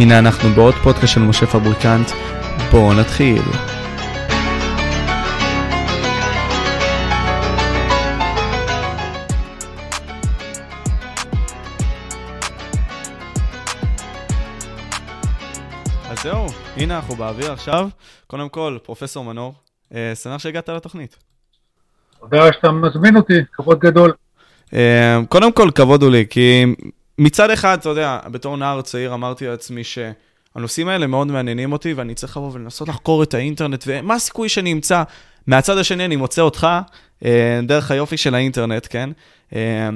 הנה אנחנו בעוד פודקאסט של משה פבריקנט, בואו נתחיל. אז זהו, הנה אנחנו באוויר עכשיו. קודם כל, פרופסור מנור, אה, שמח שהגעת לתוכנית. תודה שאתה מזמין אותי, כבוד גדול. אה, קודם כל, כבוד הוא לי, כי מצד אחד, אתה יודע, בתור נער צעיר אמרתי לעצמי שהנושאים האלה מאוד מעניינים אותי, ואני צריך לבוא ולנסות לחקור את האינטרנט, ומה הסיכוי שאני אמצא? מהצד השני אני מוצא אותך, אה, דרך היופי של האינטרנט, כן? אה,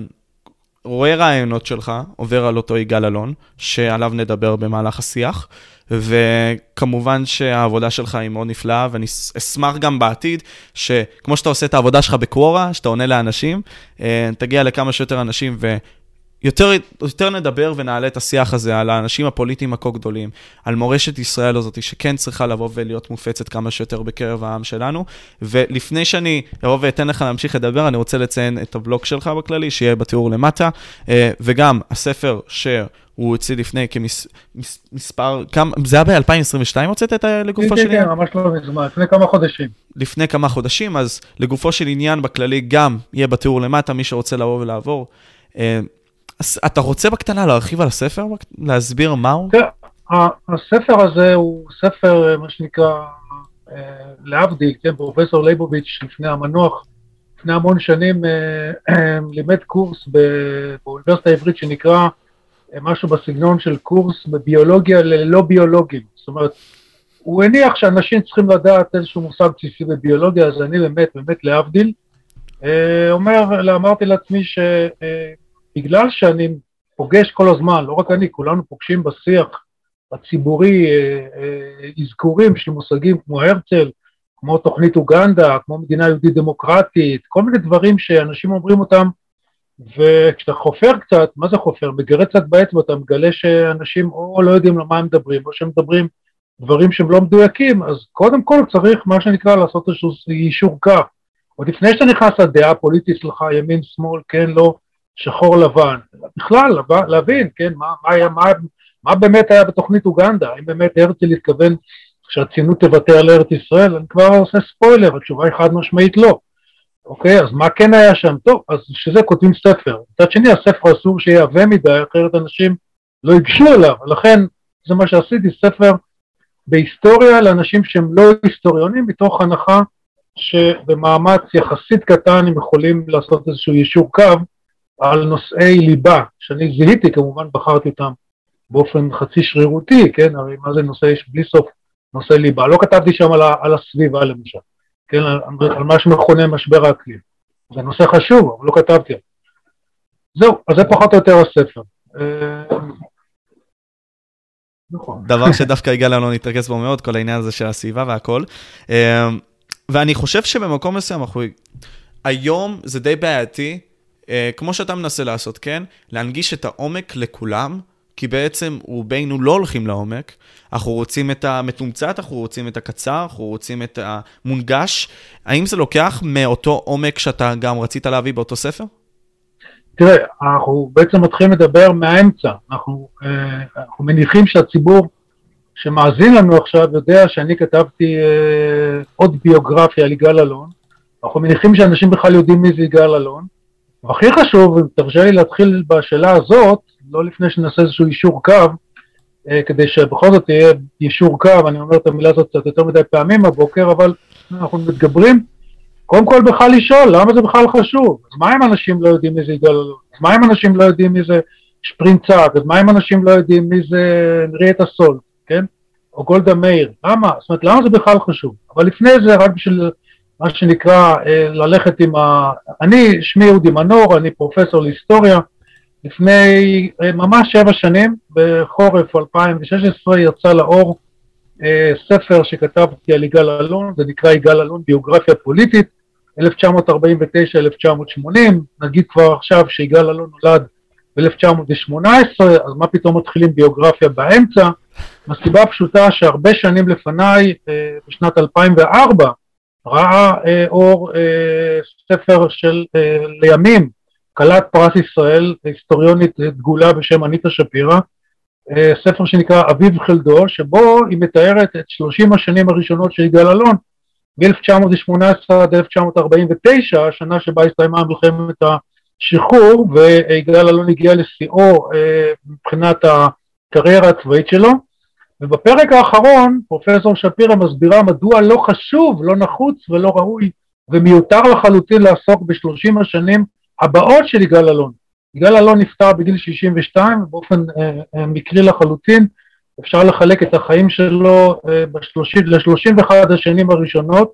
רואה רעיונות שלך, עובר על אותו יגאל אלון, שעליו נדבר במהלך השיח, וכמובן שהעבודה שלך היא מאוד נפלאה, ואני אשמח גם בעתיד, שכמו שאתה עושה את העבודה שלך בקוורה, שאתה עונה לאנשים, אה, תגיע לכמה שיותר אנשים יותר, יותר נדבר ונעלה את השיח הזה על האנשים הפוליטיים הכה גדולים, על מורשת ישראל הזאת שכן צריכה לבוא ולהיות מופצת כמה שיותר בקרב העם שלנו. ולפני שאני אבוא ואתן לך להמשיך לדבר, אני רוצה לציין את הבלוג שלך בכללי, שיהיה בתיאור למטה, אה, וגם הספר שהוא הוציא לפני כמספר, כמה, זה היה ב-2022 הוצאת את לגופו של עניין? כן, כן, ממש לא מזמן, לפני כמה חודשים. לפני כמה חודשים, אז לגופו של עניין בכללי גם יהיה בתיאור למטה, מי שרוצה לבוא ולעבור. אה, אתה רוצה בקטנה להרחיב על הספר? להסביר מהו? כן, הספר הזה הוא ספר, מה שנקרא, אה, להבדיל, כן, פרופסור ליבוביץ' לפני המנוח, לפני המון שנים אה, לימד קורס באוניברסיטה העברית שנקרא אה, משהו בסגנון של קורס בביולוגיה ללא ביולוגים. זאת אומרת, הוא הניח שאנשים צריכים לדעת איזשהו מושג בסיסי בביולוגיה, אז אני באמת, באמת להבדיל, אומר, אמרתי לעצמי ש... בגלל שאני פוגש כל הזמן, לא רק אני, כולנו פוגשים בשיח הציבורי אה, אה, אזכורים של מושגים כמו הרצל, כמו תוכנית אוגנדה, כמו מדינה יהודית דמוקרטית, כל מיני דברים שאנשים אומרים אותם, וכשאתה חופר קצת, מה זה חופר? מגרד קצת באצבע, אתה מגלה שאנשים או לא יודעים למה הם מדברים, או שהם מדברים דברים שהם לא מדויקים, אז קודם כל צריך, מה שנקרא, לעשות איזשהו יישור קו. עוד לפני שאתה נכנס לדעה הפוליטית שלך, ימין, שמאל, כן, לא, שחור לבן, בכלל להבין, כן, מה, מה, היה, מה, מה באמת היה בתוכנית אוגנדה, האם באמת הרצל התכוון שהציונות תוותר על ארץ ישראל, אני כבר עושה ספוילר, התשובה היא חד משמעית לא. אוקיי, אז מה כן היה שם? טוב, אז שזה כותבים ספר. מצד שני, הספר אסור שיהיה עבה מדי, אחרת אנשים לא ייגשו אליו, ולכן זה מה שעשיתי, ספר בהיסטוריה לאנשים שהם לא היסטוריונים, מתוך הנחה שבמאמץ יחסית קטן הם יכולים לעשות איזשהו יישור קו על נושאי ליבה, שאני זיהיתי כמובן, בחרתי אותם באופן חצי שרירותי, כן, הרי מה זה נושא, יש בלי סוף נושאי ליבה, לא כתבתי שם על, על הסביבה למשל, כן, על, על מה שמכונה משבר האקלים, זה נושא חשוב, אבל לא כתבתי. זהו, אז זה פחות או יותר הספר. אה, נכון. דבר שדווקא יגאל אלון התרכז בו מאוד, כל העניין הזה של הסביבה והכל. אה, ואני חושב שבמקום מסוים אנחנו... היום זה די בעייתי כמו שאתה מנסה לעשות, כן? להנגיש את העומק לכולם, כי בעצם רובנו לא הולכים לעומק. אנחנו רוצים את המתומצת, אנחנו רוצים את הקצר, אנחנו רוצים את המונגש. האם זה לוקח מאותו עומק שאתה גם רצית להביא באותו ספר? תראה, אנחנו בעצם מתחילים לדבר מהאמצע. אנחנו, אה, אנחנו מניחים שהציבור שמאזין לנו עכשיו יודע שאני כתבתי אה, עוד ביוגרפיה על יגאל אלון. אנחנו מניחים שאנשים בכלל יודעים מי זה יגאל אלון. והכי חשוב, אם תרשה לי להתחיל בשאלה הזאת, לא לפני שנעשה איזשהו יישור קו, אה, כדי שבכל זאת יהיה יישור קו, אני אומר את המילה הזאת קצת יותר מדי פעמים הבוקר, אבל אנחנו מתגברים, קודם כל בכלל לשאול, למה זה בכלל חשוב? אז מה אם אנשים לא יודעים מי זה יגאל אלון? אז מה אם אנשים לא יודעים מי זה שפרינצק? אז מה אם אנשים לא יודעים מי זה נריאט הסול, כן? או גולדה מאיר? למה? זאת אומרת, למה זה בכלל חשוב? אבל לפני זה, רק בשביל מה שנקרא אה, ללכת עם ה... אני, שמי אודי מנור, אני פרופסור להיסטוריה. לפני אה, ממש שבע שנים, בחורף 2016, יצא לאור אה, ספר שכתבתי על יגאל אלון, זה נקרא יגאל אלון ביוגרפיה פוליטית, 1949-1980, נגיד כבר עכשיו שיגאל אלון נולד ב-1918, אז מה פתאום מתחילים ביוגרפיה באמצע? מהסיבה הפשוטה שהרבה שנים לפניי, בשנת 2004, ראה אה, אור אה, ספר של אה, לימים כלת פרס ישראל, היסטוריונית דגולה בשם אניטה שפירא, ספר שנקרא אביב חלדו, שבו היא מתארת את 30 השנים הראשונות של יגאל אלון, מ-1918 עד 1949, השנה שבה הסתיימה מלחמת השחרור, ויגאל אלון הגיע לשיאו מבחינת הקריירה הצבאית שלו. ובפרק האחרון פרופסור שפירא מסבירה מדוע לא חשוב, לא נחוץ ולא ראוי ומיותר לחלוטין לעסוק בשלושים השנים הבאות של יגאל אלון. יגאל אלון נפטר בגיל 62 ובאופן אה, אה, מקרי לחלוטין אפשר לחלק את החיים שלו אה, ל-31 השנים הראשונות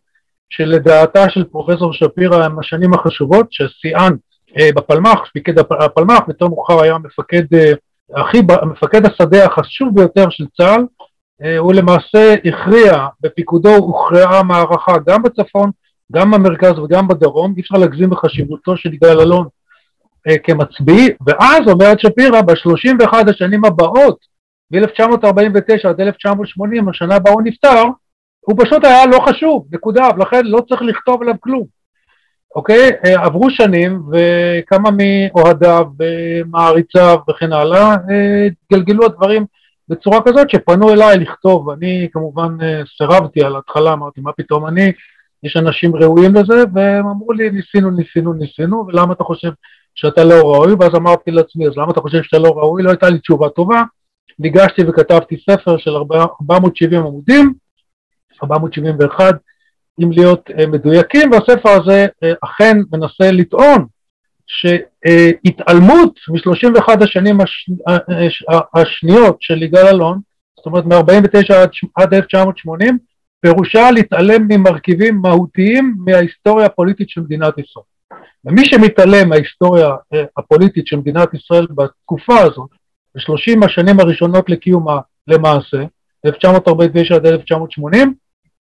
שלדעתה של פרופסור שפירא הם השנים החשובות ששיאן אה, בפלמ"ח, פיקד הפלמ"ח, יותר מאוחר היה מפקד אה, הכי, מפקד השדה החשוב ביותר של צה"ל, אה, הוא למעשה הכריע, בפיקודו הוכרעה מערכה גם בצפון, גם במרכז וגם בדרום, אי אפשר להגזים בחשיבותו של יגאל אלון אה, כמצביא, ואז אומרת שפירא, ב-31 השנים הבאות, מ-1949 עד 1980, השנה בה הוא נפטר, הוא פשוט היה לא חשוב, נקודה, ולכן לא צריך לכתוב עליו כלום. אוקיי? אה, עברו שנים וכמה מאוהדיו ומעריציו וכן הלאה, אה, גלגלו הדברים בצורה כזאת שפנו אליי לכתוב, אני כמובן אה, סירבתי על ההתחלה, אמרתי מה פתאום אני, יש אנשים ראויים לזה, והם אמרו לי ניסינו, ניסינו, ניסינו, ולמה אתה חושב שאתה לא ראוי? ואז אמרתי לעצמי, אז למה אתה חושב שאתה לא ראוי? לא הייתה לי תשובה טובה, ניגשתי וכתבתי ספר של 470 עמודים, 471, אם להיות uh, מדויקים, והספר הזה uh, אכן מנסה לטעון שהתעלמות מ-31 השנים הש... השניות של יגאל אלון, זאת אומרת מ-49 עד, עד 1980, פירושה להתעלם ממרכיבים מהותיים מההיסטוריה הפוליטית של מדינת ישראל. ומי שמתעלם מההיסטוריה הפוליטית של מדינת ישראל בתקופה הזאת, ב-30 השנים הראשונות לקיומה למעשה, 1949 עד 1980,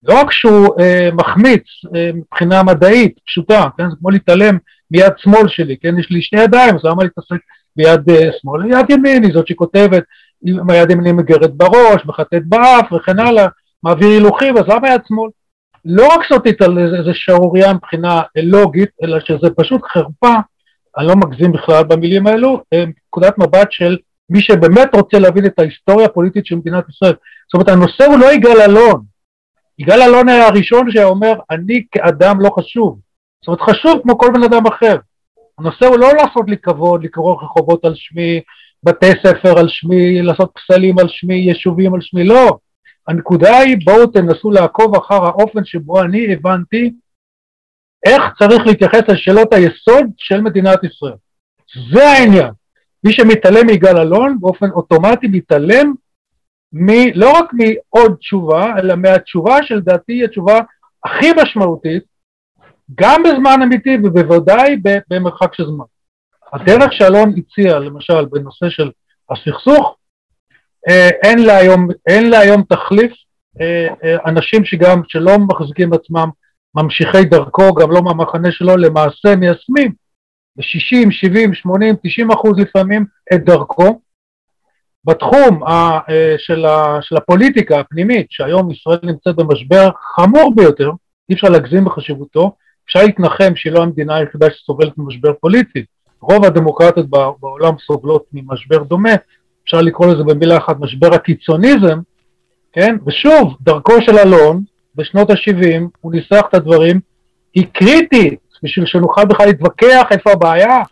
לא רק שהוא אה, מחמיץ אה, מבחינה מדעית פשוטה, כן? זה כמו להתעלם מיד שמאל שלי, כן? יש לי שני ידיים, אז למה להתעסק ביד אה, שמאל? יד ימין היא זאת שכותבת, עם היד ימין מגרד בראש, מחטאת באף וכן הלאה, מעביר הילוכים, אז למה יד שמאל? לא רק על איזה שערורייה מבחינה לוגית, אלא שזה פשוט חרפה, אני לא מגזים בכלל במילים האלו, נקודת מבט של מי שבאמת רוצה להבין את ההיסטוריה הפוליטית של מדינת ישראל. זאת אומרת, הנושא הוא לא יגאל אלון, יגאל אלון היה הראשון שאומר, אני כאדם לא חשוב. זאת אומרת, חשוב כמו כל בן אדם אחר. הנושא הוא לא לעשות לי כבוד, לקרוא רחובות על שמי, בתי ספר על שמי, לעשות פסלים על שמי, יישובים על שמי, לא. הנקודה היא, בואו תנסו לעקוב אחר האופן שבו אני הבנתי איך צריך להתייחס לשאלות היסוד של מדינת ישראל. זה העניין. מי שמתעלם מיגאל אלון, באופן אוטומטי מתעלם מ, לא רק מעוד תשובה, אלא מהתשובה שלדעתי היא התשובה הכי משמעותית, גם בזמן אמיתי ובוודאי במרחק של זמן. הדרך שאלון הציע, למשל, בנושא של הסכסוך, אה, אין לה היום, אין לה היום תחליף, אה, אה, אנשים שגם, שלא מחזיקים עצמם ממשיכי דרכו, גם לא מהמחנה שלו, למעשה מיישמים ב-60, 70, 80, 90 אחוז לפעמים את דרכו, בתחום ה, אה, של, ה, של הפוליטיקה הפנימית, שהיום ישראל נמצאת במשבר חמור ביותר, אי אפשר להגזים בחשיבותו, אפשר להתנחם שהיא לא המדינה היחידה שסובלת ממשבר פוליטי, רוב הדמוקרטיות בעולם סובלות ממשבר דומה, אפשר לקרוא לזה במילה אחת משבר הקיצוניזם, כן? ושוב, דרכו של אלון בשנות ה-70, הוא ניסח את הדברים, היא קריטית בשביל שנוכל בכלל להתווכח איפה הבעיה.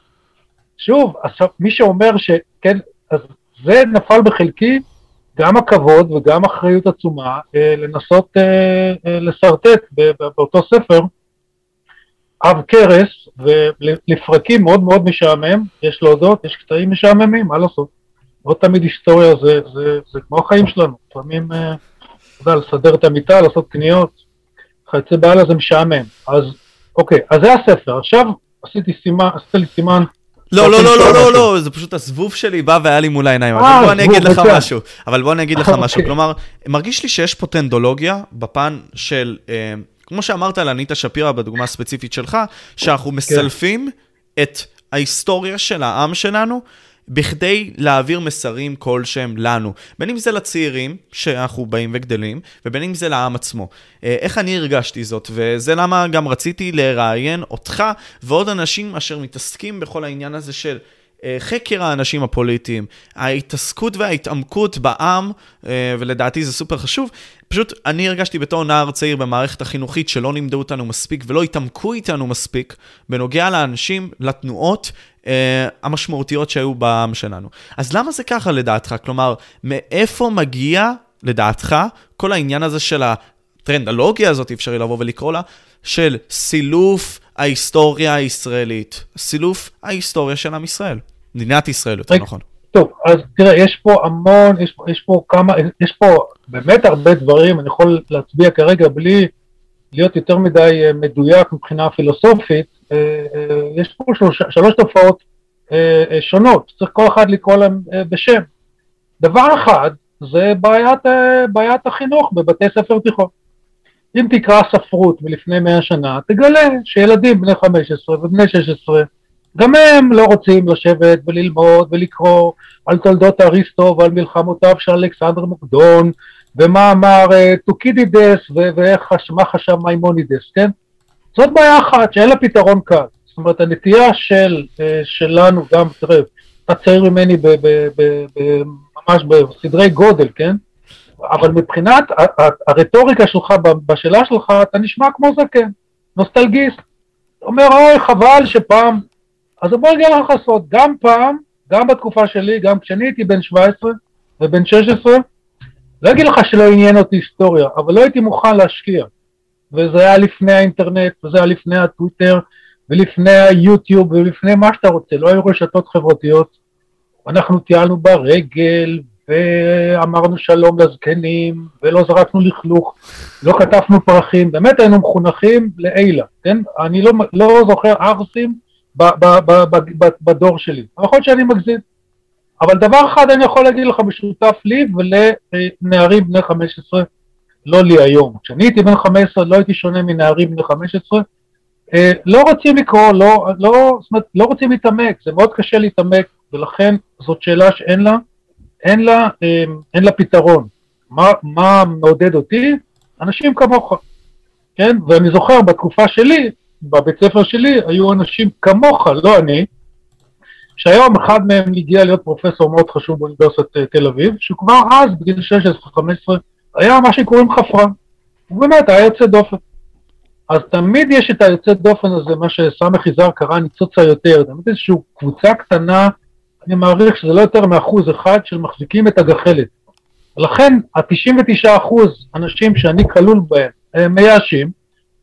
שוב, מי שאומר שכן, אז זה נפל בחלקי גם הכבוד וגם אחריות עצומה אה, לנסות אה, אה, לשרטט באותו ספר עב כרס ולפרקים מאוד מאוד משעמם, יש להודות, יש קטעים משעממים, מה לעשות? לא תמיד היסטוריה זה, זה, זה כמו החיים שלנו, לפעמים, אה, אתה יודע, לסדר את המיטה, לעשות קניות, חצי בעלה זה משעמם. אז אוקיי, אז זה הספר. עכשיו עשיתי סימן, עשית לי סימן לא, לא, לא, לא, לא, לא, זה פשוט הזבוב שלי בא והיה לי מול העיניים. אבל בוא אני אגיד לך משהו. אבל בוא אני אגיד לך משהו. כלומר, מרגיש לי שיש פה טנדולוגיה בפן של, כמו שאמרת על אניטה שפירא בדוגמה הספציפית שלך, שאנחנו מסלפים את ההיסטוריה של העם שלנו בכדי להעביר מסרים כלשהם לנו. בין אם זה לצעירים, שאנחנו באים וגדלים, ובין אם זה לעם עצמו. אה, איך אני הרגשתי זאת, וזה למה גם רציתי לראיין אותך ועוד אנשים אשר מתעסקים בכל העניין הזה של... אה, חקר האנשים הפוליטיים, ההתעסקות וההתעמקות בעם, אה, ולדעתי זה סופר חשוב. פשוט אני הרגשתי בתור נער צעיר במערכת החינוכית שלא לימדו אותנו מספיק ולא התעמקו איתנו מספיק בנוגע לאנשים, לתנועות אה, המשמעותיות שהיו בעם שלנו. אז למה זה ככה לדעתך? כלומר, מאיפה מגיע, לדעתך, כל העניין הזה של הטרנדולוגיה הזאת, אפשרי לבוא ולקרוא לה, של סילוף ההיסטוריה הישראלית, סילוף ההיסטוריה של עם ישראל, מדינת ישראל יותר נכון. טוב, אז תראה, יש פה המון, יש, יש פה כמה, יש פה באמת הרבה דברים, אני יכול להצביע כרגע בלי להיות יותר מדי אה, מדויק מבחינה פילוסופית, יש פה שלוש, שלוש תופעות שונות, צריך כל אחד לקרוא להם בשם. דבר אחד, זה בעיית, בעיית החינוך בבתי ספר תיכון. אם תקרא ספרות מלפני מאה שנה, תגלה שילדים בני 15 ובני 16, גם הם לא רוצים לשבת וללמוד ולקרוא על תולדות אריסטו ועל מלחמותיו של אלכסנדר מוקדון, ומה אמר טוקידידס ומה חשב מימונידס, כן? זאת בעיה אחת שאין לה פתרון קל. זאת אומרת, הנטייה של, אה, שלנו גם, תראה, אתה צעיר ממני ב, ב, ב, ב, ממש בסדרי גודל, כן? אבל מבחינת הרטוריקה שלך, בשאלה שלך, אתה נשמע כמו זקן, נוסטלגיסט. אומר, אוי, חבל שפעם... אז בוא נגיד לך סוד, גם פעם, גם בתקופה שלי, גם כשאני הייתי בן 17 ובן 16, לא אגיד לך שלא עניין אותי היסטוריה, אבל לא הייתי מוכן להשקיע. וזה היה לפני האינטרנט, וזה היה לפני הטוויטר, ולפני היוטיוב, ולפני מה שאתה רוצה, לא היו רשתות חברתיות. אנחנו טיילנו ברגל, ואמרנו שלום לזקנים, ולא זרקנו לכלוך, לא כתבנו פרחים, באמת היינו מחונכים לעילה, כן? אני לא, לא זוכר ערסים בדור שלי. יכול להיות שאני מגזים. אבל דבר אחד אני יכול להגיד לך משותף לי ולנערים בני 15, לא לי היום. כשאני הייתי בן 15 לא הייתי שונה מנערים בני 15, אה, לא רוצים לקרוא, לא, לא, זאת אומרת, לא רוצים להתעמק, זה מאוד קשה להתעמק, ולכן זאת שאלה שאין לה, אין לה, אה, אין לה פתרון. מה, מה מעודד אותי? אנשים כמוך, כן? ואני זוכר בתקופה שלי, בבית ספר שלי, היו אנשים כמוך, לא אני, שהיום אחד מהם הגיע להיות פרופסור מאוד חשוב באוניברסיטת אה, תל אביב, שהוא כבר אז, בגיל 16-15, היה מה שקוראים חפרן. הוא באמת היה יוצא דופן. אז תמיד יש את היוצא דופן הזה, מה שסמך יזהר קרא ניצוץ היותר, תמיד איזושהי קבוצה קטנה, אני מעריך שזה לא יותר מאחוז אחד של מחזיקים את הגחלת. לכן ה-99 אחוז אנשים שאני כלול בהם הם מייאשים,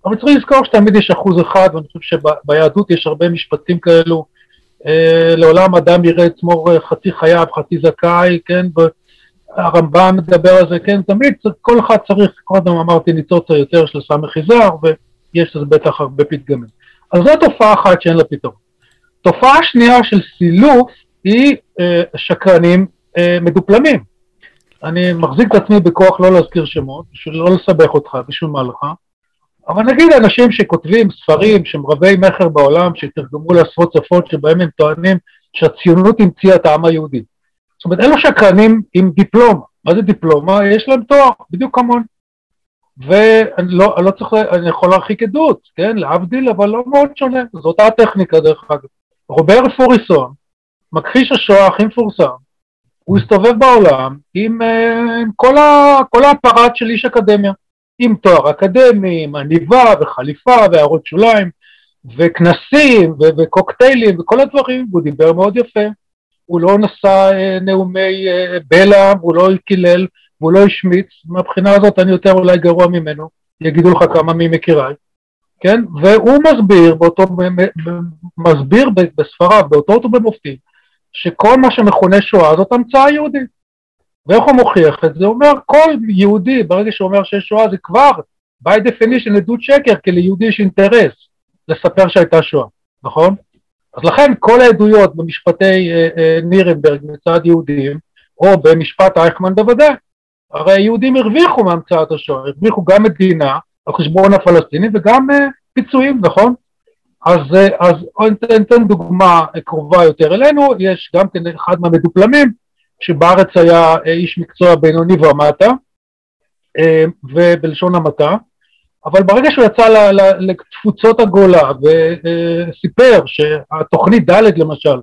אבל צריך לזכור שתמיד יש אחוז אחד, ואני חושב שביהדות יש הרבה משפטים כאלו, אה, לעולם אדם יראה עצמו אה, חצי חייו, חצי זכאי, כן, הרמב"ם מדבר על זה, כן, תמיד כל אחד צריך, קודם אמרתי ניצוץ היותר של סמך יזהר, ויש לזה בטח הרבה פתגמים. אז זו תופעה אחת שאין לה פתרון. תופעה שנייה של סילוף היא אה, שקרנים אה, מדופלמים. אני מחזיק את עצמי בכוח לא להזכיר שמות, בשביל לא לסבך אותך, בשביל מה לך, אבל נגיד אנשים שכותבים ספרים שהם רבי מכר בעולם, שתרגמו לעשרות שפות, שבהם הם טוענים שהציונות המציאה את העם היהודי. זאת אומרת, אלו שקרנים עם דיפלומה. מה זה דיפלומה? יש להם תואר, בדיוק כמוני. ואני לא, לא צריך, אני יכול להרחיק עדות, כן, להבדיל, אבל לא מאוד שונה, זו אותה הטכניקה דרך אגב. רובר פוריסון, מכחיש השואה הכי מפורסם, הוא הסתובב בעולם עם, אה, עם כל, ה, כל האפרט של איש אקדמיה. עם תואר אקדמי, עם עניבה וחליפה והערות שוליים וכנסים וקוקטיילים וכל הדברים, והוא דיבר מאוד יפה. הוא לא נשא אה, נאומי אה, בלע, הוא לא קילל, והוא לא השמיץ, מהבחינה הזאת אני יותר אולי גרוע ממנו, יגידו לך כמה ממכיריי, כן? והוא מסביר, באותו, מסביר בספריו, באותות ובמופתים, שכל מה שמכונה שואה זאת המצאה יהודית. ואיך הוא מוכיח את זה? הוא אומר, כל יהודי, ברגע שהוא אומר שיש שואה, זה כבר, by definition, עדות שקר, כי ליהודי יש אינטרס לספר שהייתה שואה, נכון? אז לכן כל העדויות במשפטי אה, אה, נירנברג מצד יהודים, או במשפט אייכמן בוודאי, הרי היהודים הרוויחו מהמצאת השואה, הרוויחו גם מדינה על חשבון הפלסטינים וגם אה, פיצויים, נכון? אז, אה, אז אתן דוגמה קרובה יותר אלינו, יש גם כן אחד מהמדופלמים, שבארץ היה אה, איש מקצוע בינוני ומטה, אה, ובלשון המעטה, אבל ברגע שהוא יצא לתפוצות הגולה וסיפר שהתוכנית ד' למשל,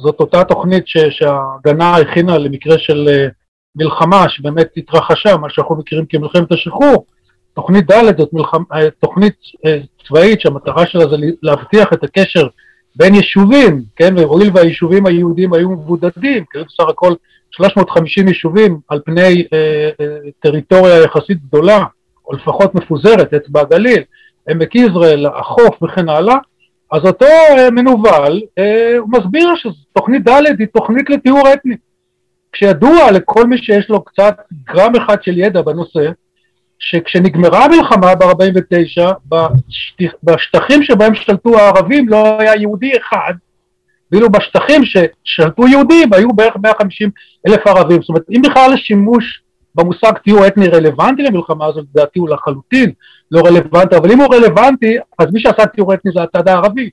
זאת אותה תוכנית שההגנה הכינה למקרה של uh, מלחמה שבאמת התרחשה, מה שאנחנו מכירים כמלחמת השחרור. תוכנית ד' זאת מלחמ... uh, תוכנית צבאית שהמטרה שלה זה להבטיח את הקשר בין יישובים, כן, והואיל והיישובים היהודים היו מבודדים, כן, בסך הכל 350 יישובים על פני אה, אה, טריטוריה יחסית גדולה, או לפחות מפוזרת, אצבע הגליל, עמק יזרעאל, החוף וכן הלאה, אז אותו אה, מנוול, אה, הוא מסביר שתוכנית ד' היא תוכנית לטיהור אתני. כשידוע לכל מי שיש לו קצת גרם אחד של ידע בנושא, שכשנגמרה המלחמה ב-49, בשטח, בשטחים שבהם שלטו הערבים לא היה יהודי אחד, ואילו בשטחים ששלטו יהודים היו בערך 150 אלף ערבים. זאת אומרת, אם בכלל השימוש במושג טיהור אתני רלוונטי למלחמה הזאת, לדעתי הוא לחלוטין לא רלוונטי, אבל אם הוא רלוונטי, אז מי שעשה טיהור אתני זה הצד הערבי.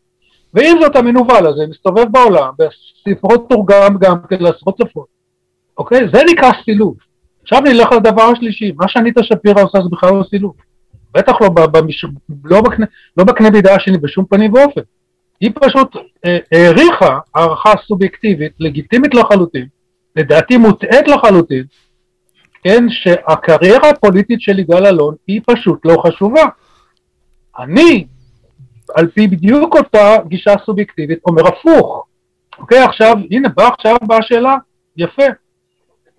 ואם זאת המנוול הזה, מסתובב בעולם, בספרות תורגם גם כן לעשרות שפות, אוקיי? זה נקרא סילוב. עכשיו נלך לדבר השלישי, מה שאניטה שפירא עושה זה בכלל לא סילוב. בטח לא, במש... לא, בקנה, לא בקנה מידה השני בשום פנים ואופן. היא פשוט אה, העריכה הערכה סובייקטיבית, לגיטימית לחלוטין, לדעתי מוטעית לחלוטין, כן, שהקריירה הפוליטית של יגאל אלון היא פשוט לא חשובה. אני, על פי בדיוק אותה גישה סובייקטיבית, אומר הפוך. אוקיי, עכשיו, הנה, בא עכשיו באה השאלה, יפה.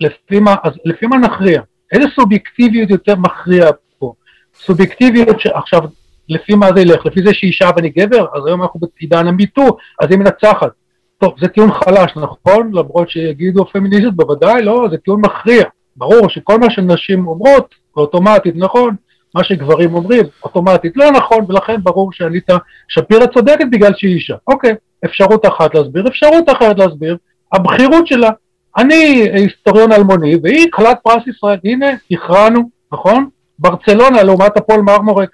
לפי מה, אז לפי מה נכריע? איזה סובייקטיביות יותר מכריע פה? סובייקטיביות שעכשיו, לפי מה זה ילך? לפי זה שהיא אישה ואני גבר? אז היום אנחנו בעידן המיטו, אז היא מנצחת. טוב, זה טיעון חלש, נכון? למרות שיגידו פמיניסטית, בוודאי, לא, זה טיעון מכריע. ברור שכל מה שנשים אומרות, אוטומטית נכון, מה שגברים אומרים, אוטומטית לא נכון, ולכן ברור שאניטה שפירא צודקת בגלל שהיא אישה. אוקיי, אפשרות אחת להסביר, אפשרות אחרת להסביר, הבכירות שלה. אני היסטוריון אלמוני, והיא כלת פרס ישראל, הנה, הכרענו, נכון? ברצלונה לעומת הפועל מרמורק,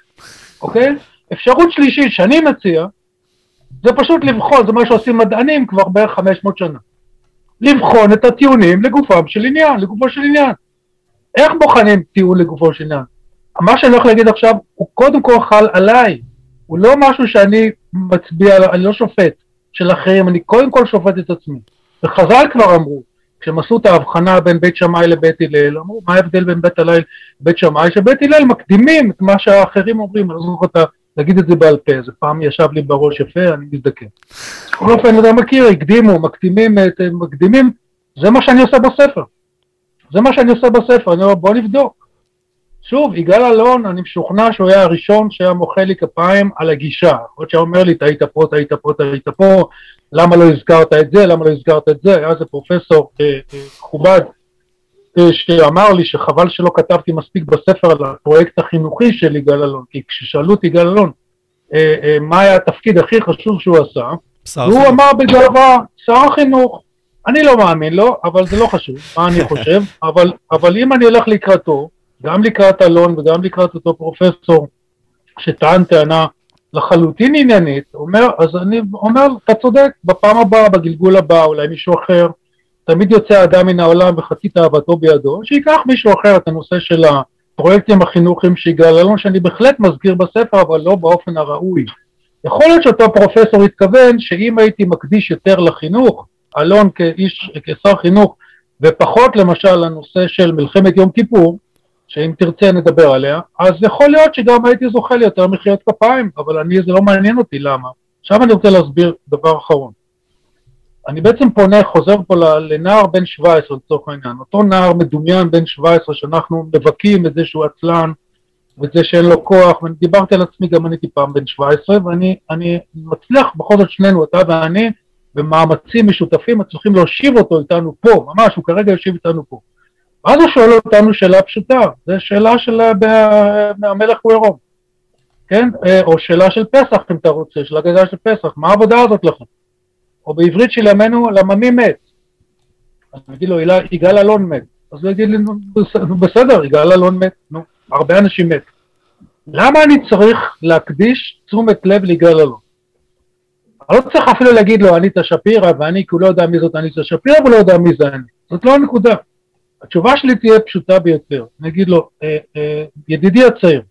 אוקיי? אפשרות שלישית שאני מציע, זה פשוט לבחון, זה מה שעושים מדענים כבר בערך 500 שנה. לבחון את הטיעונים לגופם של עניין, לגופו של עניין. איך בוחנים טיעון לגופו של עניין? מה שאני הולך להגיד עכשיו הוא קודם כל חל עליי, הוא לא משהו שאני מצביע, אני לא שופט של אחרים, אני קודם כל שופט את עצמי. וחז"ל כבר אמרו, כשהם עשו את ההבחנה בין בית שמאי לבית הלל, אמרו מה ההבדל בין בית הלל לבית שמאי, שבית הלל מקדימים את מה שהאחרים אומרים, אני לא זוכר את להגיד את זה בעל פה, זה פעם ישב לי בראש יפה, אני מזדקן. בכל אופן, אתה מכיר, הקדימו, מקדימים, מקדימים, זה מה שאני עושה בספר. זה מה שאני עושה בספר, אני אומר בוא נבדוק. שוב, יגאל אלון, אני משוכנע שהוא היה הראשון שהיה מוחא לי כפיים על הגישה. להיות שהיה אומר לי, טעית פה, טעית פה, טעית פה, למה לא הזכרת את זה, למה לא הזכרת את זה, היה איזה פרופסור אה, אה, מכובד אה, שאמר לי שחבל שלא כתבתי מספיק בספר על הפרויקט החינוכי של יגאל אלון, כי כששאלו את יגאל אלון אה, אה, מה היה התפקיד הכי חשוב שהוא עשה, הוא אמר בגאווה, שר החינוך. אני לא מאמין לו, אבל זה לא חשוב, מה אני חושב, אבל, אבל אם אני הולך לקראתו, גם לקראת אלון וגם לקראת אותו פרופסור שטען טענה לחלוטין עניינית, אומר, אז אני אומר, אתה צודק, בפעם הבאה, בגלגול הבא, אולי מישהו אחר, תמיד יוצא אדם מן העולם וחצי תאוותו בידו, שייקח מישהו אחר את הנושא של הפרויקטים החינוכיים שיגאל אלון, שאני בהחלט מזכיר בספר, אבל לא באופן הראוי. יכול להיות שאותו פרופסור התכוון שאם הייתי מקדיש יותר לחינוך, אלון כאיש, כשר חינוך, ופחות למשל לנושא של מלחמת יום כיפור, שאם תרצה נדבר עליה, אז יכול להיות שגם הייתי זוכה ליותר מחיאות כפיים, אבל אני, זה לא מעניין אותי למה. עכשיו אני רוצה להסביר דבר אחרון. אני בעצם פונה, חוזר פה לנער בן 17 לצורך העניין, אותו נער מדומיין בן 17 שאנחנו מבכים את זה שהוא עצלן ואת זה שאין לו כוח, ודיברתי על עצמי, גם אני הייתי פעם בן 17, ואני מצליח בכל זאת שנינו, אתה ואני, במאמצים משותפים מצליחים להושיב אותו איתנו פה, ממש, הוא כרגע יושב איתנו פה. ואז הוא שואל אותנו שאלה פשוטה, זו שאלה של המלך הוא עירום, כן? אה, או שאלה של פסח אם אתה רוצה, של הגדה של פסח, מה העבודה הזאת לכם? או בעברית של ימינו, למה מי מת? אני אגיד לו, יגאל אלון מת. אז הוא יגיד לי, בסדר, יגאל אלון מת, נו, הרבה אנשים מת. למה אני צריך להקדיש תשומת לב ליגאל אלון? אני לא צריך אפילו להגיד לו, אניטה שפירא, ואני, כי הוא לא יודע מי זאת אניטה שפירא, והוא לא יודע מי זה אני. זאת לא הנקודה. התשובה שלי תהיה פשוטה ביותר. אני אגיד לו, אה, אה, ידידי הצעיר,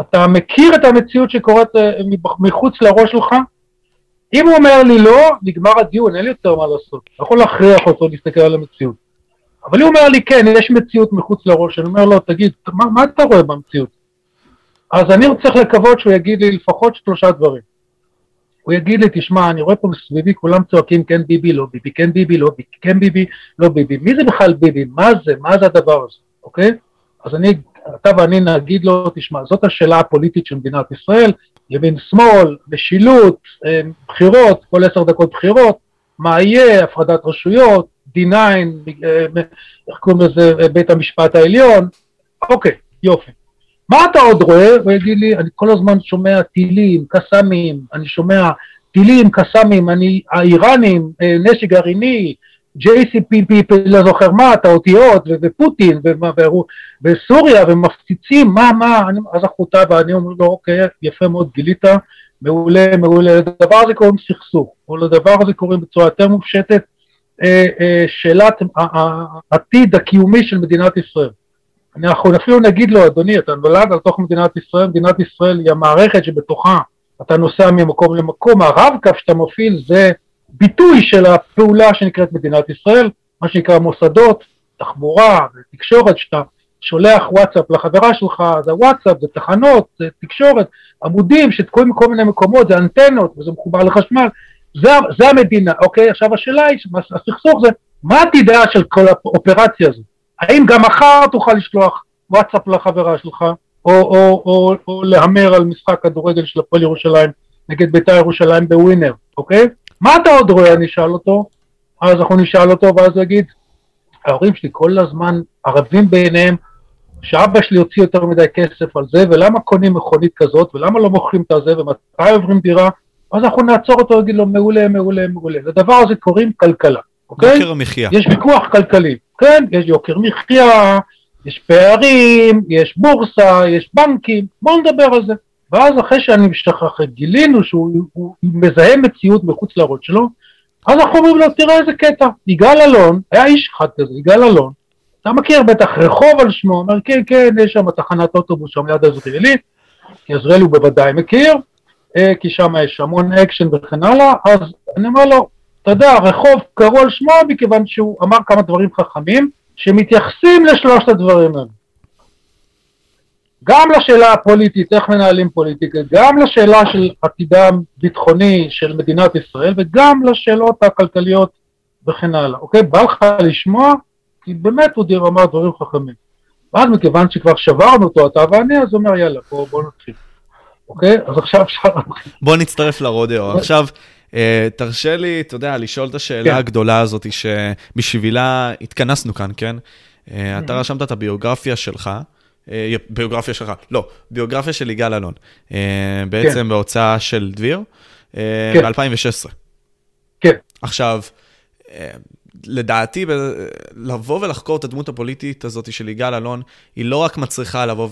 אתה מכיר את המציאות שקורית אה, מחוץ לראש שלך? אם הוא אומר לי לא, נגמר הדיון, אין לי יותר מה לעשות. אני יכול להכריח אותו להסתכל על המציאות. אבל הוא אומר לי, כן, יש מציאות מחוץ לראש, אני אומר לו, תגיד, מה, מה אתה רואה במציאות? אז אני צריך לקוות שהוא יגיד לי לפחות שלושה דברים. הוא יגיד לי, תשמע, אני רואה פה מסביבי כולם צועקים כן ביבי, לא ביבי, כן ביבי, לא ביבי, כן ביבי, לא ביבי. מי זה בכלל ביבי? מה זה? מה זה הדבר הזה, אוקיי? אז אני, אתה ואני נגיד לו, תשמע, זאת השאלה הפוליטית של מדינת ישראל, ימין-שמאל, משילות, אה, בחירות, כל עשר דקות בחירות, מה יהיה, הפרדת רשויות, D9, אה, איך קוראים לזה, בית המשפט העליון, אוקיי, יופי. מה אתה עוד רואה? הוא יגיד לי, אני כל הזמן שומע טילים, קסאמים, אני שומע טילים, קסאמים, אני, האיראנים, אה, נשק גרעיני, JCPP, לא זוכר מה, את האותיות, ופוטין, וסוריה, ומפציצים, מה, מה, אני, אז אחותה, ואני אומר לו, אוקיי, יפה מאוד, גילית, מעולה, מעולה, לדבר הזה קוראים סכסוך, או לדבר הזה קוראים בצורה יותר מופשטת, אה, אה, שאלת העתיד הקיומי של מדינת ישראל. אנחנו אפילו נגיד לו, אדוני, אתה נולד על תוך מדינת ישראל, מדינת ישראל היא המערכת שבתוכה אתה נוסע ממקום למקום, הרב-קו שאתה מפעיל זה ביטוי של הפעולה שנקראת מדינת ישראל, מה שנקרא מוסדות, תחבורה, תקשורת, שאתה שולח וואטסאפ לחברה שלך, זה וואטסאפ, זה תחנות, זה תקשורת, עמודים שתקועים מכל מיני מקומות, זה אנטנות וזה מחובר לחשמל, זה, זה המדינה, אוקיי? עכשיו השאלה היא, הסכסוך זה, מה עתידה של כל האופרציה הזאת? האם גם מחר תוכל לשלוח וואטסאפ לחברה שלך, או, או, או, או להמר על משחק כדורגל של הפועל ירושלים נגד בית"ר ירושלים בווינר, אוקיי? מה אתה עוד רואה? אני אשאל אותו, אז אנחנו נשאל אותו ואז הוא יגיד, ההורים שלי כל הזמן ערבים בעיניהם שאבא שלי הוציא יותר מדי כסף על זה, ולמה קונים מכונית כזאת, ולמה לא מוכרים את הזה, ומתי עוברים דירה, אז אנחנו נעצור אותו ונגיד לו מעולה, מעולה, מעולה. לדבר הזה קוראים כלכלה, אוקיי? יוקר המחיה. יש ויכוח כלכלי, כן, יש יוקר מחיה, יש פערים, יש בורסה, יש בנקים, בואו נדבר על זה. ואז אחרי שאני משכח, גילינו שהוא מזהה מציאות מחוץ לראש שלו, אז אנחנו אומרים לו, תראה איזה קטע, יגאל אלון, היה איש אחד כזה, יגאל אלון, אתה מכיר בטח רחוב על שמו, אומר כן, כן, יש שם תחנת אוטובוס שם ליד עזריאלי, כי עזריאלי הוא בוודאי מכיר, אה, כי שם יש המון אקשן וכן הלאה, אז אני אומר לו, אתה יודע, רחוב קראו על שמו מכיוון שהוא אמר כמה דברים חכמים, שמתייחסים לשלושת הדברים האלה. גם לשאלה הפוליטית, איך מנהלים פוליטיקה, גם לשאלה של עתידה הביטחוני של מדינת ישראל וגם לשאלות הכלכליות וכן הלאה, אוקיי? בא לך לשמוע, כי באמת הוא אמר דברים חכמים. ואז מכיוון שכבר שברנו אותו, אתה ואני, אז הוא אומר, יאללה, בוא, בוא נתחיל. אוקיי? אז עכשיו אפשר... בוא נצטרף לרודאו. עכשיו, אה, תרשה לי, אתה יודע, לשאול את השאלה כן. הגדולה הזאת שבשבילה התכנסנו כאן, כן? אה, אתה רשמת את הביוגרפיה שלך. אה, ביוגרפיה שלך, לא, ביוגרפיה של יגאל אלון, בעצם כן. בהוצאה של דביר, כן. ב-2016. כן. עכשיו, לדעתי, לבוא ולחקור את הדמות הפוליטית הזאת של יגאל אלון, היא לא רק מצריכה לבוא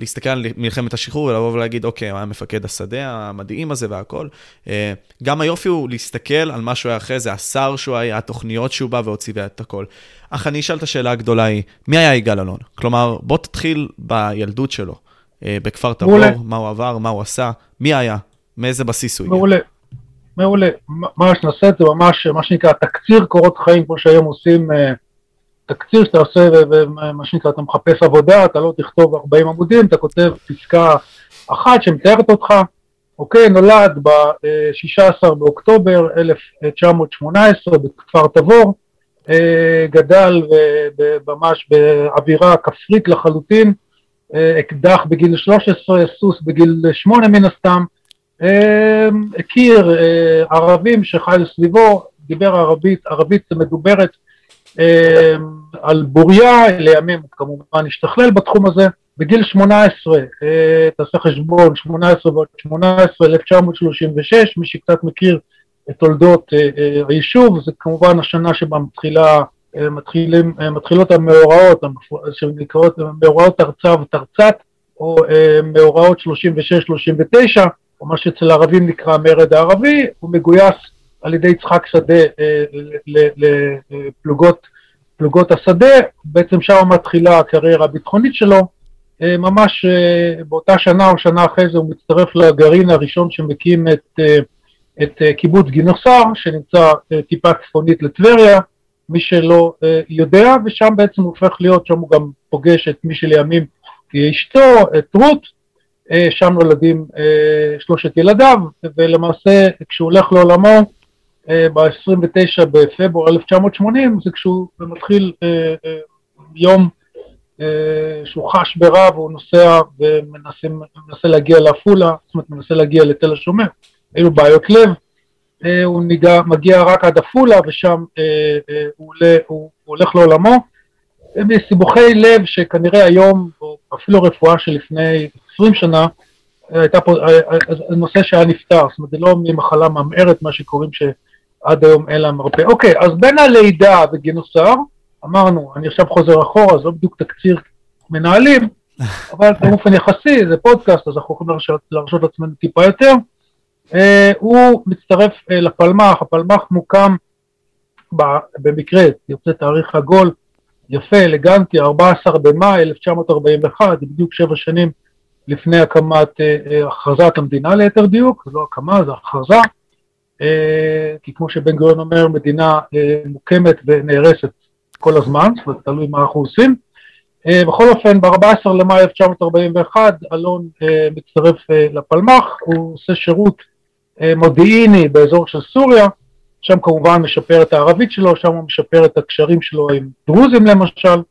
ולהסתכל על מלחמת השחרור, ולבוא ולהגיד, אוקיי, היה מפקד השדה המדהים הזה והכל. אה, גם היופי הוא להסתכל על מה שהוא היה אחרי זה, השר שהוא היה, התוכניות שהוא בא והוציא ואת הכל. אך אני אשאל את השאלה הגדולה היא, מי היה יגאל אלון? כלומר, בוא תתחיל בילדות שלו, אה, בכפר תבור, מה הוא עבר, מה הוא עשה, מי היה, מאיזה בסיס הוא הגיע. מעולה. מעולה. מה שנעשה את זה ממש, מה שנקרא, תקציר קורות חיים, כמו שהיום עושים, אה, תקציר שאתה עושה, ומה שנקרא, אתה מחפש עבודה, אתה לא תכתוב 40 עמודים, אתה כותב פסקה אחת שמתארת אותך, אוקיי, נולד ב-16 באוקטובר 1918 בכפר תבור, אה, גדל ממש באווירה כפרית לחלוטין, אה, אקדח בגיל 13, סוס בגיל 8 מן הסתם, אמ, הכיר אה, ערבים שחיו סביבו, דיבר ערבית, ערבית מדוברת על בוריה, לימים הוא כמובן השתכלל בתחום הזה, בגיל 18, אה, תעשה חשבון, 18 ועוד 18, 1936, מי שקצת מכיר את תולדות אה, היישוב, זה כמובן השנה שבה מתחילה, מתחילים, מתחילות המאורעות, שנקראות מאורעות ארצה ותרצת, או מאורעות 36-39, או מה שאצל הערבים נקרא המרד הערבי, הוא מגויס על ידי יצחק שדה אה, לפלוגות פלוגות השדה, בעצם שם מתחילה הקריירה הביטחונית שלו, אה, ממש אה, באותה שנה או שנה אחרי זה הוא מצטרף לגרעין הראשון שמקים את את אה, קיבוץ גינוסר, שנמצא אה, טיפה צפונית לטבריה, מי שלא אה, יודע, ושם בעצם הוא הופך להיות, שם הוא גם פוגש את מי שלימים תהיה אשתו, את רות, שם נולדים שלושת ילדיו, ולמעשה כשהוא הולך לעולמו ב-29 בפברואר 1980, זה כשהוא מתחיל יום שהוא חש ברע והוא נוסע ומנסה להגיע לעפולה, זאת אומרת מנסה להגיע לתל השומר. היו בעיות לב, אה, הוא ניגע, מגיע רק עד עפולה ושם אה, אה, הוא, עולה, הוא, הוא הולך לעולמו. מסיבוכי לב שכנראה היום, או אפילו רפואה שלפני 20 שנה, הייתה פה, נושא שהיה נפתר, זאת אומרת זה לא ממחלה ממארת, מה שקוראים שעד היום אין לה מרפא. אוקיי, אז בין הלידה וגינוסר, אמרנו, אני עכשיו חוזר אחורה, זה לא בדיוק תקציר מנהלים, אבל באופן יחסי, זה פודקאסט, אז אנחנו יכולים להרשות לעצמנו טיפה יותר. אה, הוא מצטרף אה, לפלמ"ח, הפלמ"ח מוקם במקרה, יוצא תאריך עגול, יפה, אלגנטי, 14 במאי 1941, בדיוק שבע שנים לפני הקמת אה, הכרזת המדינה ליתר דיוק, זה לא הקמה, זה הכרזה, כי כמו שבן גוריון אומר, מדינה מוקמת ונהרסת כל הזמן, זאת אומרת, תלוי מה אנחנו עושים. בכל אופן, ב-14 למאי 1941 אלון מצטרף לפלמ"ח, הוא עושה שירות אה, מודיעיני באזור של סוריה, שם כמובן משפר את הערבית שלו, שם הוא משפר את הקשרים שלו עם דרוזים למשל,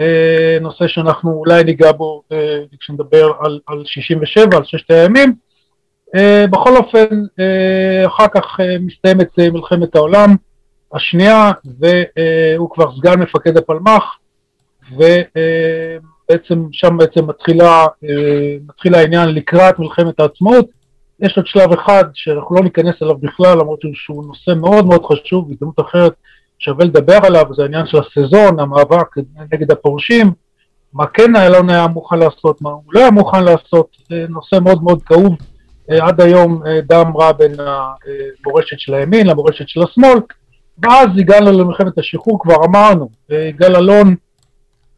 אה, נושא שאנחנו אולי ניגע בו אה, כשנדבר על, על 67, על ששת הימים. בכל אופן, אחר כך מסתיימת מלחמת העולם השנייה, והוא כבר סגן מפקד הפלמ"ח, ובעצם שם בעצם מתחילה, מתחיל העניין לקראת מלחמת העצמאות. יש עוד שלב אחד שאנחנו לא ניכנס אליו בכלל, למרות שהוא נושא מאוד מאוד חשוב, בהזדמנות אחרת שווה לדבר עליו, זה העניין של הסזון, המאבק נגד הפורשים, מה כן אלון היה מוכן לעשות, מה הוא לא היה מוכן לעשות, נושא מאוד מאוד כאוב, אה, עד היום אה, דם רע בין המורשת של הימין למורשת של השמאל, ואז הגענו למלחמת השחרור, כבר אמרנו, אה, יגאל אלון,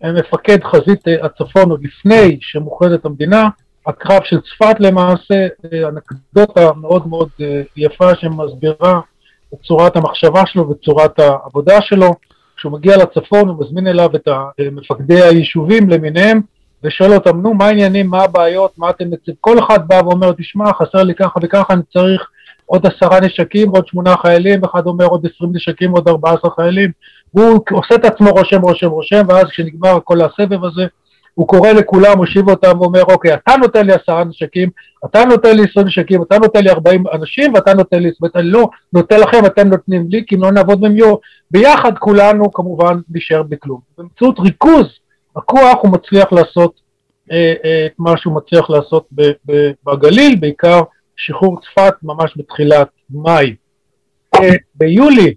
מפקד חזית הצפון עוד לפני שמוכרזת המדינה, הקרב של צפת למעשה, אה, אנקדוטה מאוד מאוד אה, יפה שמסבירה את צורת המחשבה שלו וצורת העבודה שלו. כשהוא מגיע לצפון הוא מזמין אליו את מפקדי היישובים למיניהם ושואל אותם, נו, מה העניינים, מה הבעיות, מה אתם מציבים? כל אחד בא ואומר, תשמע, חסר לי ככה וככה, אני צריך עוד עשרה נשקים, עוד שמונה חיילים, אחד אומר עוד עשרים נשקים, עוד ארבעה עשרה חיילים. והוא עושה את עצמו רושם, רושם, רושם, ואז כשנגמר כל הסבב הזה, הוא קורא לכולם, מושיב אותם ואומר, אוקיי, אתה נותן לי עשרה נשקים, אתה נותן לי עשרים נשקים, אתה נותן לי ארבעים אנשים, ואתה נותן לי, זאת אומרת, אני לא נותן לכם, אתם נותנים לי, כי אם לא נעבוד במיור, ביחד כולנו כמובן נשאר בכלום. באמצעות ריכוז הכוח הוא מצליח לעשות אה, אה, את מה שהוא מצליח לעשות בגליל, בעיקר שחרור צפת ממש בתחילת מאי. אה, ביולי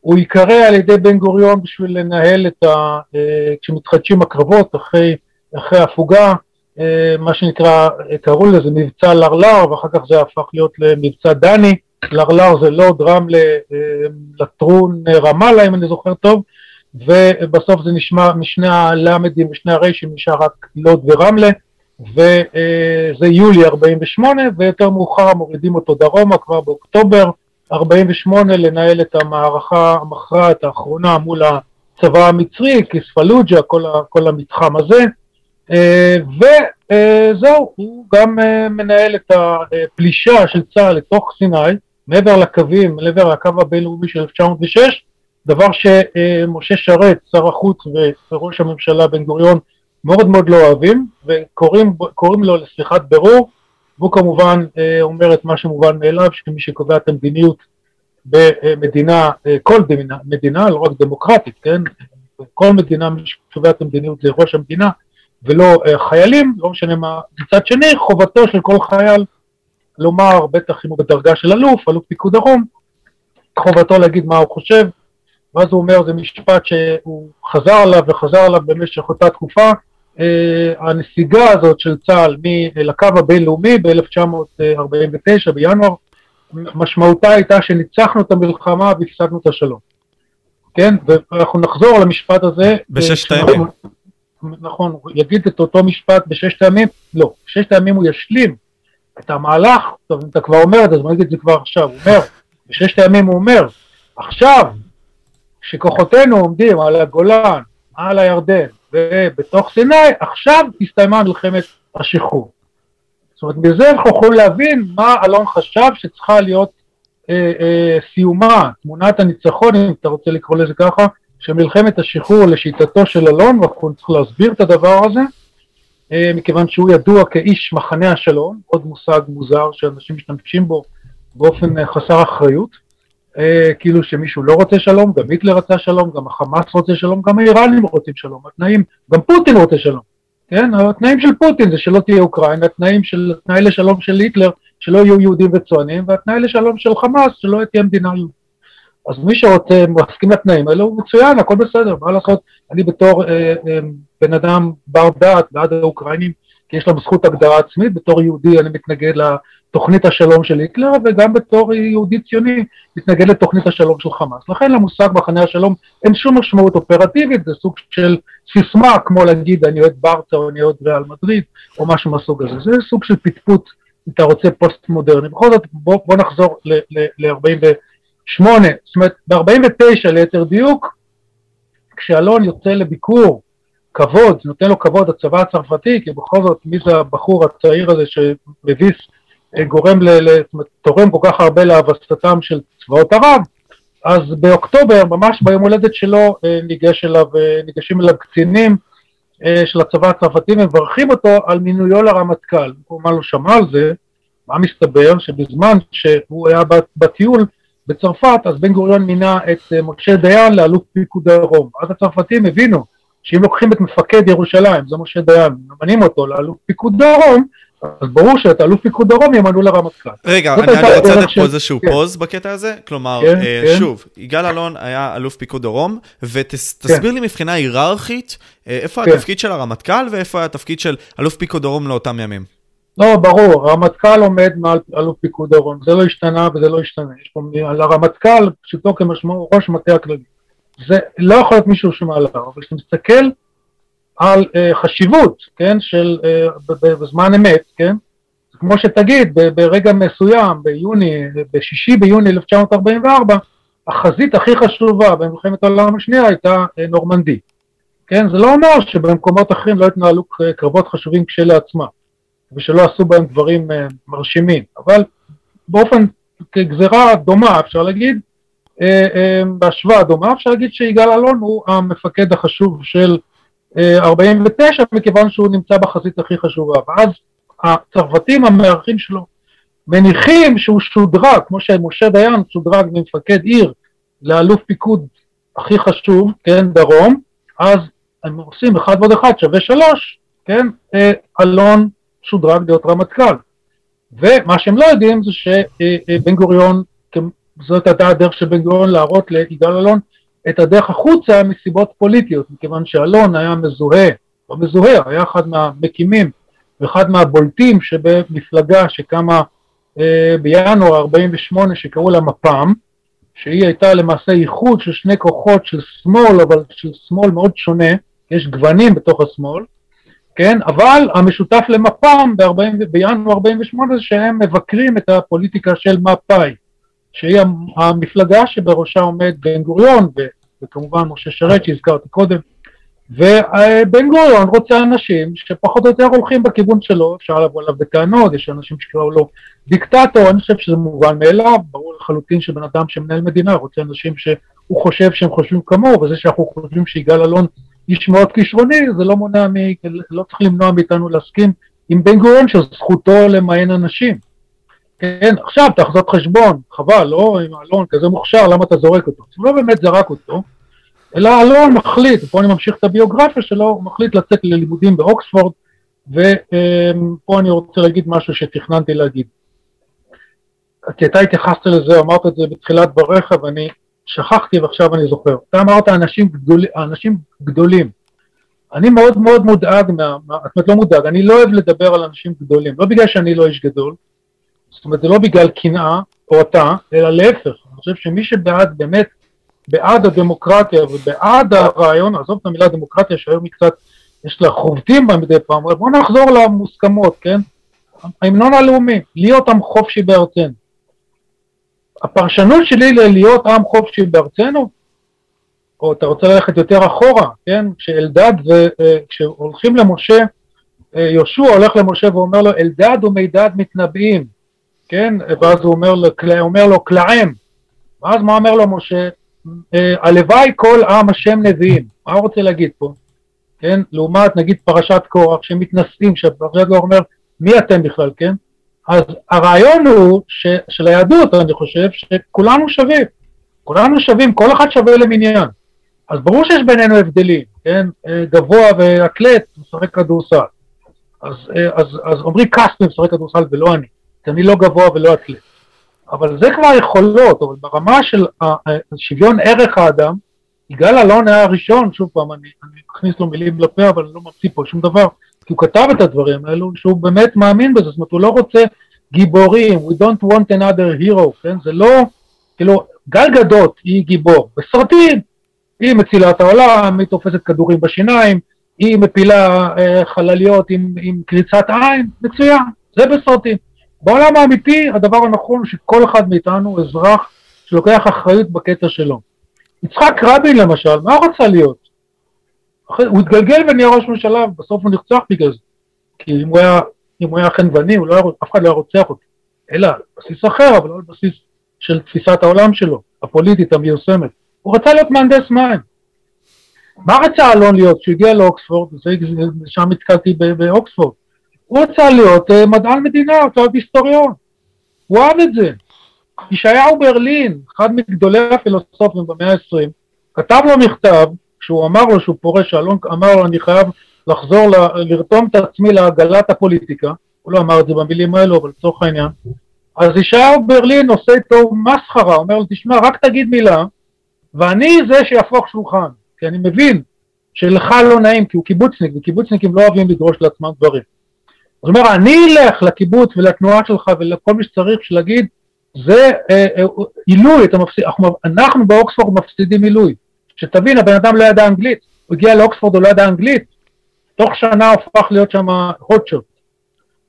הוא ייקרא על ידי בן גוריון בשביל לנהל את ה... כשמתחדשים הקרבות אחרי אחרי הפוגה, מה שנקרא, קראו לזה מבצע לרלר, ואחר כך זה הפך להיות למבצע דני. לרלר זה רמלה, אה, לטרון, רמאללה, אם אני זוכר טוב, ובסוף זה נשמע משני הלמדים ושני הריישים נשאר רק לוד ורמלה, וזה יולי 48, ויותר מאוחר מורידים אותו דרומה כבר באוקטובר 48 לנהל את המערכה המכרעת האחרונה מול הצבא המצרי, כיספלוג'ה, כל, כל המתחם הזה. וזהו, הוא גם אה, מנהל את הפלישה של צה"ל לתוך סיני, מעבר לקווים, מעבר לקו הבינלאומי של 1906, דבר שמשה שרת, שר החוץ וראש הממשלה בן גוריון מאוד מאוד לא אוהבים, וקוראים לו לשיחת בירור, והוא כמובן אה, אומר את מה שמובן מאליו, שמי שקובע את המדיניות במדינה, כל מדינה, מדינה, לא רק דמוקרטית, כן? כל מדינה, מי שקובע את המדיניות זה ראש המדינה, ולא uh, חיילים, לא משנה מה. מצד שני, חובתו של כל חייל לומר, בטח אם הוא בדרגה של אלוף, אלוף פיקוד דרום, חובתו להגיד מה הוא חושב, ואז הוא אומר, זה משפט שהוא חזר עליו וחזר עליו במשך אותה תקופה, uh, הנסיגה הזאת של צה"ל לקו הבינלאומי ב-1949, בינואר, משמעותה הייתה שניצחנו את המלחמה והפסדנו את השלום. כן, ואנחנו נחזור למשפט הזה. בששת הימים. נכון, הוא יגיד את אותו משפט בששת הימים, לא, בששת הימים הוא ישלים את המהלך, טוב, אם אתה כבר אומר את זה, אז אני אגיד את זה כבר עכשיו, הוא אומר, בששת הימים הוא אומר, עכשיו, כשכוחותינו עומדים על הגולן, על הירדן ובתוך סיני, עכשיו הסתיימה מלחמת השחרור. זאת אומרת, מזה אנחנו יכולים להבין מה אלון חשב שצריכה להיות אה, אה, סיומה, תמונת הניצחון, אם אתה רוצה לקרוא לזה ככה, של מלחמת השחרור לשיטתו של אלון, ואנחנו צריכים להסביר את הדבר הזה, אה, מכיוון שהוא ידוע כאיש מחנה השלום, עוד מושג מוזר שאנשים משתמשים בו באופן אה, חסר אחריות, כאילו שמישהו לא רוצה שלום, גם היטלר רצה שלום, גם החמאס רוצה שלום, גם האיראנים רוצים שלום, התנאים, גם פוטין רוצה שלום, כן? התנאים של פוטין זה שלא תהיה אוקראינה, התנאים של, התנאי לשלום של היטלר שלא יהיו יהודים וצוענים, והתנאי לשלום של חמאס שלא תהיה מדינה יהודית. אז מי שרוצה, מסכים לתנאים האלה, הוא מצוין, הכל בסדר, מה לעשות, אני בתור אה, אה, בן אדם בר דעת בעד האוקראינים, כי יש להם זכות הגדרה עצמית, בתור יהודי אני מתנגד לתוכנית השלום של היטלר, וגם בתור יהודי ציוני מתנגד לתוכנית השלום של חמאס. לכן למושג מחנה השלום אין שום משמעות אופרטיבית, זה סוג של סיסמה, כמו להגיד אני אוהד ברצה או אני אוהד ריאל מדריד, או משהו מהסוג הזה, זה סוג של פטפוט, אם אתה רוצה, פוסט מודרני. בכל זאת, בוא, בוא נחזור ל-48, זאת אומרת, ב-49 ליתר דיוק, כשאלון יוצא לביקור כבוד, נותן לו כבוד הצבא הצרפתי, כי בכל זאת מי זה הבחור הצעיר הזה שמביס, אה, גורם, ל, ל, תורם כל כך הרבה להבסתם של צבאות ערב, אז באוקטובר, ממש ביום הולדת שלו, אה, ניגש אליו, אה, ניגשים אליו קצינים של הצבא הצרפתי ומברכים אותו על מינויו לרמטכ"ל. הוא אמר לו, שמע על זה, מה מסתבר? שבזמן שהוא היה בטיול בצרפת, אז בן גוריון מינה את משה דיין לאלוף פיקוד הדרום. אז הצרפתים הבינו שאם לוקחים את מפקד ירושלים, זה משה דיין, ממנים אותו לאלוף פיקוד דרום, אז ברור שאת אלוף פיקוד דרום ימנו לרמטכ"ל. רגע, אני, אני רוצה לתת פה איזשהו כן. פוז בקטע הזה, כלומר, כן, אה, כן. שוב, יגאל אלון היה אלוף פיקוד דרום, ותסביר כן. לי מבחינה היררכית, אה, איפה כן. התפקיד של הרמטכ"ל ואיפה התפקיד של אלוף פיקוד דרום לאותם ימים. לא, ברור, הרמטכ"ל עומד מעל אלוף פיקוד דרום, זה לא השתנה וזה לא השתנה. יש פה, על הרמטכ"ל, פשוטו כמשמעו, ראש מטה הכללי. זה לא יכול להיות מישהו שמעליו, אבל כשאתה מסתכל על uh, חשיבות, כן, של, uh, בזמן אמת, כן, כמו שתגיד, ברגע מסוים, ביוני, בשישי ביוני 1944, החזית הכי חשובה במלחמת העולם השנייה הייתה uh, נורמנדי. כן, זה לא אומר שבמקומות אחרים לא התנהלו קרבות חשובים כשלעצמם, ושלא עשו בהם דברים uh, מרשימים, אבל באופן, כגזרה דומה, אפשר להגיד, אה, אה, בהשוואה דומה, אפשר להגיד שיגאל אלון הוא המפקד החשוב של 49, אה, מכיוון שהוא נמצא בחזית הכי חשובה, ואז הצרפתים המארחים שלו מניחים שהוא שודרג, כמו שמשה דיין שודרג ממפקד עיר לאלוף פיקוד הכי חשוב, כן, דרום, אז הם עושים אחד ועוד אחד שווה שלוש, כן, אלון שודרג להיות רמטכ"ל. ומה שהם לא יודעים זה שבן גוריון זאת הייתה הדרך של בן גוריון להראות ליגאל אלון את הדרך החוצה מסיבות פוליטיות, מכיוון שאלון היה מזוהה, לא מזוהה, היה אחד מהמקימים ואחד מהבולטים שבמפלגה שקמה אה, בינואר 48' שקראו לה מפ"ם, שהיא הייתה למעשה איחוד של שני כוחות של שמאל, אבל של שמאל מאוד שונה, יש גוונים בתוך השמאל, כן, אבל המשותף למפ"ם בינואר 48' זה שהם מבקרים את הפוליטיקה של מפא"י. שהיא המפלגה שבראשה עומד בן גוריון, וכמובן משה שרת שהזכרתי קודם, ובן גוריון רוצה אנשים שפחות או יותר הולכים בכיוון שלו, אפשר לבוא אליו בטענות, יש אנשים שקראו לו דיקטטור, אני חושב שזה מובן מאליו, ברור לחלוטין שבן אדם שמנהל מדינה רוצה אנשים שהוא חושב שהם חושבים כמוהו, וזה שאנחנו חושבים שיגאל אלון איש מאוד כישרוני, זה לא מונע, מ... לא צריך למנוע מאיתנו להסכים עם בן גוריון שזכותו למיין אנשים. כן, עכשיו תחזור חשבון, חבל, לא עם אלון כזה מוכשר, למה אתה זורק אותו? הוא לא באמת זרק אותו, אלא אלון מחליט, פה אני ממשיך את הביוגרפיה שלו, הוא מחליט לצאת ללימודים באוקספורד, ופה אני רוצה להגיד משהו שתכננתי להגיד. כי אתה התייחסת לזה, אמרת את זה בתחילת דבריך, ואני שכחתי ועכשיו אני זוכר. אתה אמרת אנשים, גדול, אנשים גדולים. אני מאוד מאוד מודאג, מה, זאת אומרת לא מודאג, אני לא אוהב לדבר על אנשים גדולים, לא בגלל שאני לא איש גדול, זאת אומרת, זה לא בגלל קנאה או אתה, אלא להפך. אני חושב שמי שבעד, באמת, בעד הדמוקרטיה ובעד הרעיון, עזוב את המילה דמוקרטיה שהיום היא קצת, יש לה חובטים בה מדי פעם, אבל בואו נחזור למוסכמות, כן? ההמנון הלאומי, להיות עם חופשי בארצנו. הפרשנות שלי ללהיות עם חופשי בארצנו, או אתה רוצה ללכת יותר אחורה, כן, כשאלדד, אה, כשהולכים למשה, אה, יהושע הולך למשה ואומר לו, אלדד ומידד מתנבאים, כן, ואז הוא אומר לו, אומר לו קלעם, ואז מה אומר לו משה? אה, הלוואי כל עם השם נביאים, מה הוא רוצה להגיד פה? כן, לעומת נגיד פרשת קורח שמתנשאים, שפרשת קורח אומר, מי אתם בכלל, כן? אז הרעיון הוא ש, של היהדות, אני חושב, שכולנו שווים, כולנו שווים, כל אחד שווה למניין. אז ברור שיש בינינו הבדלים, כן? אה, גבוה ואתלט משחק כדורסל. אז, אה, עמרי כספי משחק כדורסל ולא אני, כי אני לא גבוה ולא אתלט. אבל זה כבר יכולות, אבל ברמה של שוויון ערך האדם, יגאל אלון היה הראשון, שוב פעם, אני, אני אכניס לו מילים לפה, אבל אני לא ממציא פה שום דבר, כי הוא כתב את הדברים האלו, שהוא באמת מאמין בזה, זאת אומרת, הוא לא רוצה גיבורים, we don't want another hero, כן? זה לא, כאילו, גל גדות היא גיבור, בסרטים, היא מצילה את העולם, היא תופסת כדורים בשיניים, היא מפילה אה, חלליות עם, עם קריצת עין, מצוין, זה בסרטים. בעולם האמיתי הדבר הנכון הוא שכל אחד מאיתנו הוא אזרח שלוקח אחריות בקטע שלו. יצחק רבין למשל, מה הוא רצה להיות? הוא התגלגל ונהיה ראש ממשלה, ובסוף הוא נרצח בגלל זה. כי אם הוא היה, אם הוא היה חנווני, לא אף אחד לא היה רוצח אותו. אלא על בסיס אחר, אבל לא על בסיס של תפיסת העולם שלו, הפוליטית, המיושמת. הוא רצה להיות מהנדס מים. מה רצה אלון להיות כשהוא הגיע לאוקספורד, ושם נתקלתי באוקספורד? הוא רצה להיות uh, מדען מדינה, הוא רצה להיות היסטוריון. הוא אהב את זה. ישעיהו ברלין, אחד מגדולי הפילוסופים במאה ה-20, כתב לו מכתב, כשהוא אמר לו שהוא פורש, אלון אמר לו אני חייב לחזור, ל, לרתום את עצמי לעגלת הפוליטיקה, הוא לא אמר את זה במילים האלו, אבל לצורך העניין, אז ישעיהו ברלין עושה איתו מסחרה, אומר לו תשמע רק תגיד מילה, ואני זה שיהפוך שולחן, כי אני מבין שלך לא נעים כי הוא קיבוצניק, וקיבוצניקים לא אוהבים לדרוש לעצמם דברים. זאת אומרת, אני אלך לקיבוץ ולתנועה שלך ולכל מי שצריך בשביל להגיד, זה אה, אה, עילוי, מפסיד, אנחנו, אנחנו באוקספורד מפסידים עילוי. שתבין, הבן אדם לא ידע אנגלית, הוא הגיע לאוקספורד, הוא לא ידע אנגלית, תוך שנה הוא הפך להיות שם הוטשוט.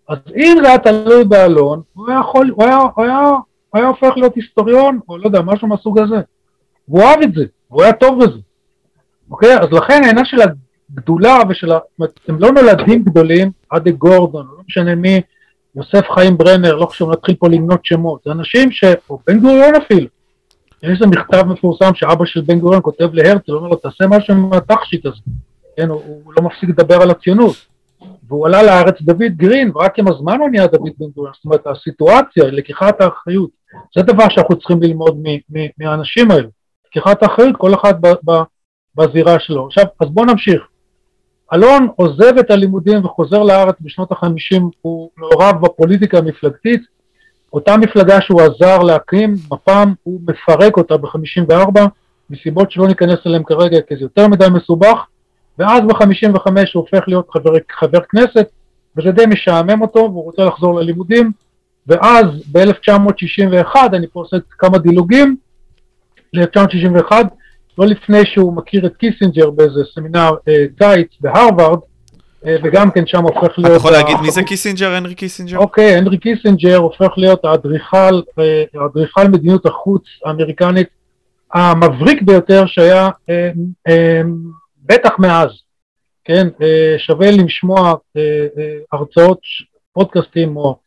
אז אם זה היה תלוי באלון, הוא היה יכול, הוא היה, הוא היה, הוא היה הופך להיות היסטוריון, או לא יודע, משהו מהסוג הזה. והוא אהב את זה, והוא היה טוב בזה. אוקיי? אז לכן העניין של הגדולה ושל ה... זאת אומרת, הם לא נולדים גדולים, עדי גורדון, לא משנה מי, יוסף חיים ברנר, לא חשוב, נתחיל פה למנות שמות, זה אנשים ש... או בן גוריון אפילו. יש איזה מכתב מפורסם שאבא של בן גוריון כותב להרצל, הוא אומר לו, תעשה משהו עם התכשיט הזה. כן, הוא, הוא לא מפסיק לדבר על הציונות. והוא עלה לארץ דוד גרין, ורק עם הזמן הוא נהיה דוד בן גוריון. זאת אומרת, הסיטואציה, לקיחת האחריות, זה דבר שאנחנו צריכים ללמוד מהאנשים האלה. לקיחת האחריות, כל אחד ב, ב, בזירה שלו. עכשיו, אז בואו נמשיך. אלון עוזב את הלימודים וחוזר לארץ בשנות החמישים, הוא מעורב בפוליטיקה המפלגתית, אותה מפלגה שהוא עזר להקים, מפ"ם, הוא מפרק אותה ב-54, מסיבות שלא ניכנס אליהן כרגע כי זה יותר מדי מסובך, ואז ב-55 הוא הופך להיות חבר, חבר כנסת, וזה די משעמם אותו, והוא רוצה לחזור ללימודים, ואז ב-1961, אני פה עושה כמה דילוגים, ל-1961, לא לפני שהוא מכיר את קיסינג'ר באיזה סמינר אה, קיץ בהרווארד, אה, וגם כן שם הופך להיות... אתה יכול להגיד מי זה קיסינג'ר, הנרי קיסינג'ר? אוקיי, הנרי קיסינג'ר הופך להיות האדריכל, אה, האדריכל מדיניות החוץ האמריקנית המבריק ביותר שהיה אה, אה, בטח מאז, כן? אה, שווה לשמוע אה, אה, הרצאות, פודקאסטים או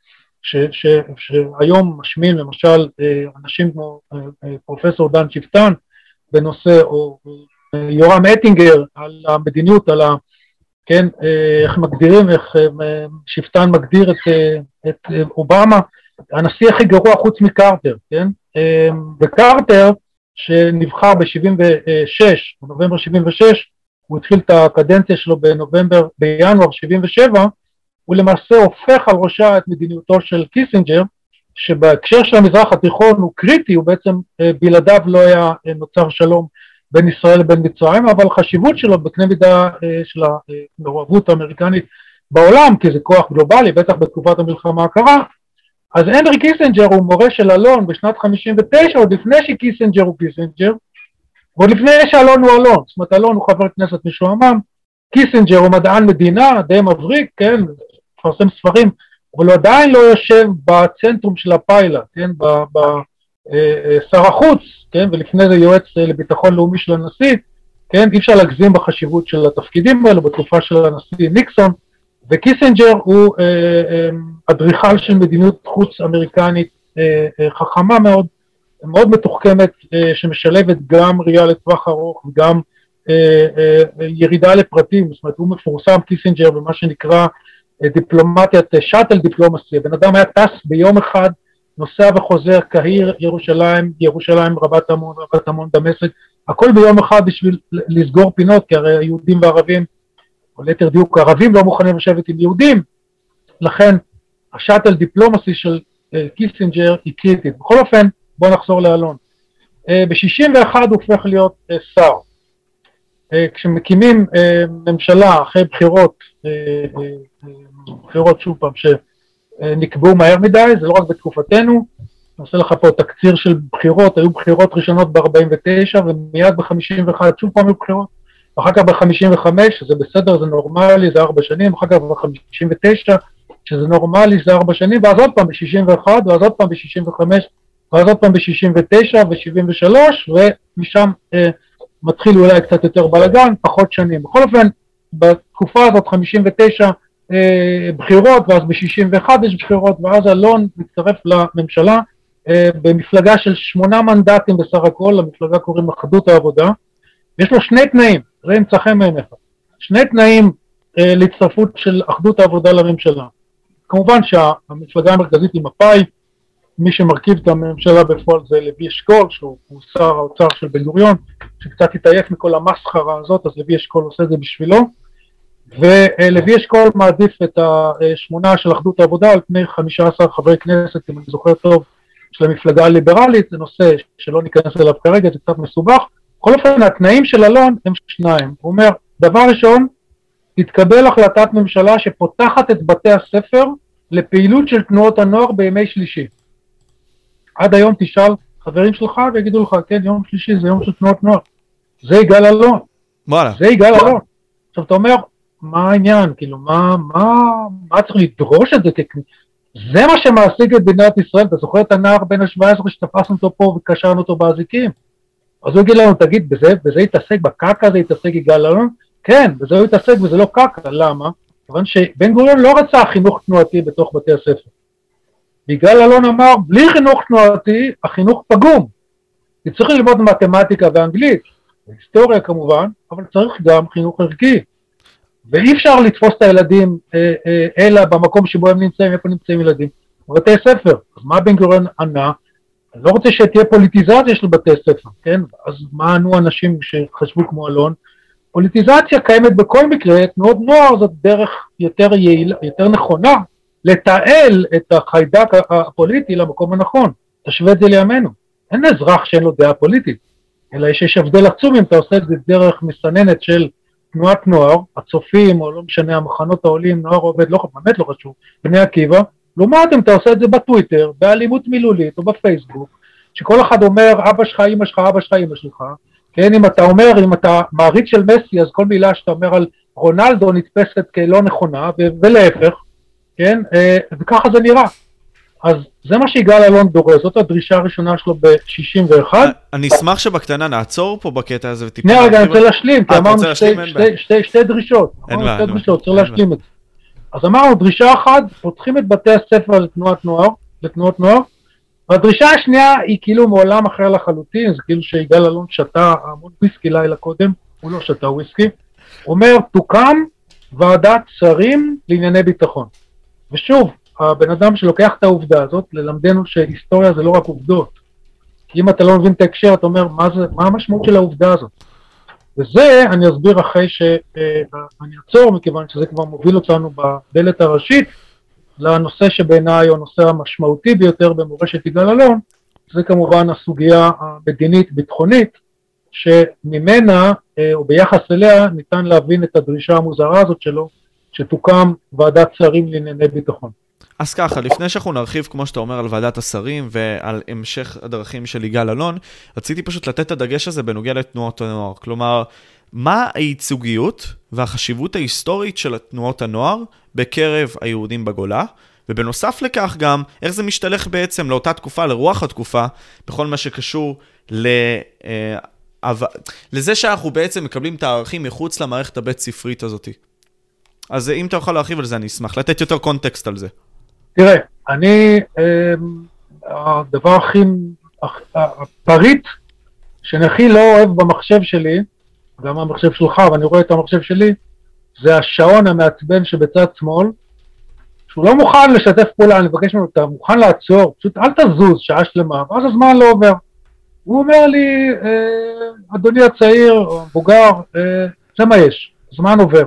ש, ש, שהיום משמיעים למשל אה, אנשים כמו אה, אה, פרופסור דן שפטן, בנושא, או יורם אטינגר על המדיניות, על ה... כן, אה, איך מגדירים, איך אה, שפטן מגדיר את, אה, את אובמה, הנשיא הכי גרוע חוץ מקרטר, כן? וקרטר, שנבחר ב-76, בנובמבר 76, הוא התחיל את הקדנציה שלו בנובמבר, בינואר 77, הוא למעשה הופך על ראשה את מדיניותו של קיסינג'ר, שבהקשר של המזרח התיכון הוא קריטי, הוא בעצם אה, בלעדיו לא היה אה, נוצר שלום בין ישראל לבין מצרים, אבל חשיבות שלו בקנה מידה אה, של המעורבות האמריקנית בעולם, כי זה כוח גלובלי, בטח בתקופת המלחמה הקרה, אז הנרי קיסנג'ר הוא מורה של אלון בשנת 59, עוד לפני שקיסנג'ר הוא קיסנג'ר, ועוד לפני שאלון הוא אלון, זאת אומרת אלון הוא חבר כנסת משועמם, קיסנג'ר הוא מדען מדינה, די מבריק, כן, מפרסם ספרים, אבל הוא עדיין לא יושב בצנטרום של הפיילוט, כן, כשר החוץ, כן, ולפני זה יועץ לביטחון לאומי של הנשיא, כן, אי אפשר להגזים בחשיבות של התפקידים האלו בתקופה של הנשיא ניקסון, וקיסינג'ר הוא אדריכל אה, אה, של מדיניות חוץ אמריקנית אה, אה, חכמה מאוד, מאוד מתוחכמת, אה, שמשלבת גם ראייה לטווח ארוך וגם אה, אה, ירידה לפרטים, זאת אומרת הוא מפורסם קיסינג'ר במה שנקרא אה, דיפלומטיית shuttle diplomacy, הבן אדם היה טס ביום אחד, נוסע וחוזר, קהיר, ירושלים, ירושלים, רבת עמון, רבת עמון, דמשק, הכל ביום אחד בשביל לסגור פינות, כי הרי היהודים והערבים, או ליתר דיוק, הערבים לא מוכנים לשבת עם יהודים, לכן ה shuttle diplomacy של קיסינג'ר היא קריטית. בכל אופן, בואו נחזור לאלון. ב-61 הוא הופך להיות שר. אה, כשמקימים אה, ממשלה אחרי בחירות, אה, בחירות שוב פעם, שנקבעו מהר מדי, זה לא רק בתקופתנו, אני עושה לך פה תקציר של בחירות, היו בחירות ראשונות ב-49 ומיד ב-51 שוב פעם היו בחירות, ואחר כך ב-55, שזה בסדר, זה נורמלי, זה ארבע שנים, אחר כך ב-59, שזה נורמלי, זה ארבע שנים, ואז עוד פעם ב-61, ואז עוד פעם ב-65, ואז עוד פעם ב-69 ו-73, ומשם אה, מתחיל אולי קצת יותר בלאגן, פחות שנים. בכל אופן, בתקופה הזאת 59 אה, בחירות, ואז ב-61 יש בחירות, ואז אלון מצטרף לממשלה אה, במפלגה של שמונה מנדטים בסך הכל, למפלגה קוראים אחדות העבודה. יש לו שני תנאים, ראה אם צחם מעיניך, שני תנאים אה, להצטרפות של אחדות העבודה לממשלה. כמובן שהמפלגה המרכזית היא מפא"י, מי שמרכיב את הממשלה בפועל זה לוי אשכול, שהוא שר האוצר של בן גוריון, שקצת התעייף מכל המסחרה הזאת, אז לוי אשכול עושה את זה בשבילו, ולוי אשכול מעדיף את השמונה של אחדות העבודה על פני 15 חברי כנסת, אם אני זוכר טוב, של המפלגה הליברלית, זה נושא שלא ניכנס אליו כרגע, זה קצת מסובך. בכל אופן, התנאים של אלון הם שניים. הוא אומר, דבר ראשון, תתקבל החלטת ממשלה שפותחת את בתי הספר לפעילות של תנועות הנוער בימי שלישי. עד היום תשאל חברים שלך ויגידו לך, כן, יום שלישי זה יום של תנועות נוער. זה יגאל אלון. וואלה. זה יגאל אלון. עכשיו אתה אומר, מה העניין? כאילו, מה, מה, מה צריך לדרוש את זה? זה מה שמעסיק את מדינת ישראל. אתה זוכר את הנער בן ה-17 שתפסנו אותו פה וקשרנו אותו באזיקים? אז הוא יגיד לנו, תגיד, בזה, בזה יתעסק, בקקה הזה יתעסק יגאל אלון? כן, בזה הוא יתעסק וזה לא קקה, למה? כיוון שבן גוריון לא רצה חינוך תנועתי בתוך בתי הספר. יגאל אלון אמר, בלי חינוך תנועתי, החינוך פגום. כי צריך ללמוד מתמטיקה ואנגלית, היסטוריה כמובן, אבל צריך גם חינוך ערכי. ואי אפשר לתפוס את הילדים אה, אה, אלא במקום שבו הם נמצאים, איפה נמצאים ילדים? בבתי ספר. אז מה בן גוריון ענה? אני לא רוצה שתהיה פוליטיזציה של בתי ספר, כן? אז מה ענו אנשים שחשבו כמו אלון? פוליטיזציה קיימת בכל מקרה, תנועות נוער זאת דרך יותר יעילה, יותר נכונה לתעל את החיידק הפוליטי למקום הנכון. תשווה את זה לימינו. אין אזרח שאין לו דעה פוליטית, אלא יש הבדל עצום אם אתה עושה את זה דרך מסננת של תנועת נוער, הצופים, או לא משנה, המחנות העולים, נוער עובד, לא, באמת לא חשוב, בני עקיבא, לעומת אם אתה עושה את זה בטוויטר, באלימות מילולית או בפייסבוק, שכל אחד אומר, אבא שלך, אמא שלך, אבא שלך, אמא שלך, כן, אם אתה אומר, אם אתה מעריץ של מסי, אז כל מילה שאתה אומר על רונלדו נתפסת כלא נכונה, ולהפך, כן? אה, וככה זה נראה. אז זה מה שיגאל אלון דורש, זאת הדרישה הראשונה שלו ב-61. אה, אני אשמח שבקטנה נעצור פה בקטע הזה וטיפה... שנייה רגע, אני רוצה להשלים, כי אה, אמרנו שתי דרישות. אין בעיה, שתי דרישות, צריך להשלים את זה. אז אמרנו, דרישה אחת, פותחים את בתי הספר לתנועת נוער, לתנועות נוער, והדרישה השנייה היא כאילו מעולם אחר לחלוטין, זה כאילו שיגאל אלון שתה המון וויסקי לילה קודם, הוא לא שתה וויסקי, הוא אומר, תוקם ועדת שרים לענייני ביטחון. ושוב, הבן אדם שלוקח את העובדה הזאת, ללמדנו שהיסטוריה זה לא רק עובדות. כי אם אתה לא מבין את ההקשר, אתה אומר, מה, זה, מה המשמעות של העובדה הזאת? וזה אני אסביר אחרי שאני אעצור, מכיוון שזה כבר מוביל אותנו בדלת הראשית לנושא שבעיניי הוא הנושא המשמעותי ביותר במורשת יגאל אלון, זה כמובן הסוגיה המדינית-ביטחונית, שממנה, אה, או ביחס אליה, ניתן להבין את הדרישה המוזרה הזאת שלו, שתוקם ועדת שרים לענייני ביטחון. אז ככה, לפני שאנחנו נרחיב, כמו שאתה אומר, על ועדת השרים ועל המשך הדרכים של יגאל אלון, רציתי פשוט לתת את הדגש הזה בנוגע לתנועות הנוער. כלומר, מה הייצוגיות והחשיבות ההיסטורית של תנועות הנוער בקרב היהודים בגולה, ובנוסף לכך גם, איך זה משתלך בעצם לאותה תקופה, לרוח התקופה, בכל מה שקשור ל... אה, לזה שאנחנו בעצם מקבלים את הערכים מחוץ למערכת הבית ספרית הזאת. אז אם אתה יכול להרחיב על זה, אני אשמח לתת יותר קונטקסט על זה. תראה, אני, אה, הדבר הכי, הפריט שאני הכי לא אוהב במחשב שלי, גם המחשב שלך, ואני רואה את המחשב שלי, זה השעון המעצבן שבצד שמאל, שהוא לא מוכן לשתף פעולה, אני מבקש ממנו, אתה מוכן לעצור, פשוט אל תזוז שעה שלמה, ואז הזמן לא עובר. הוא אומר לי, אה, אדוני הצעיר או המבוגר, אה, זה מה יש, זמן עובר.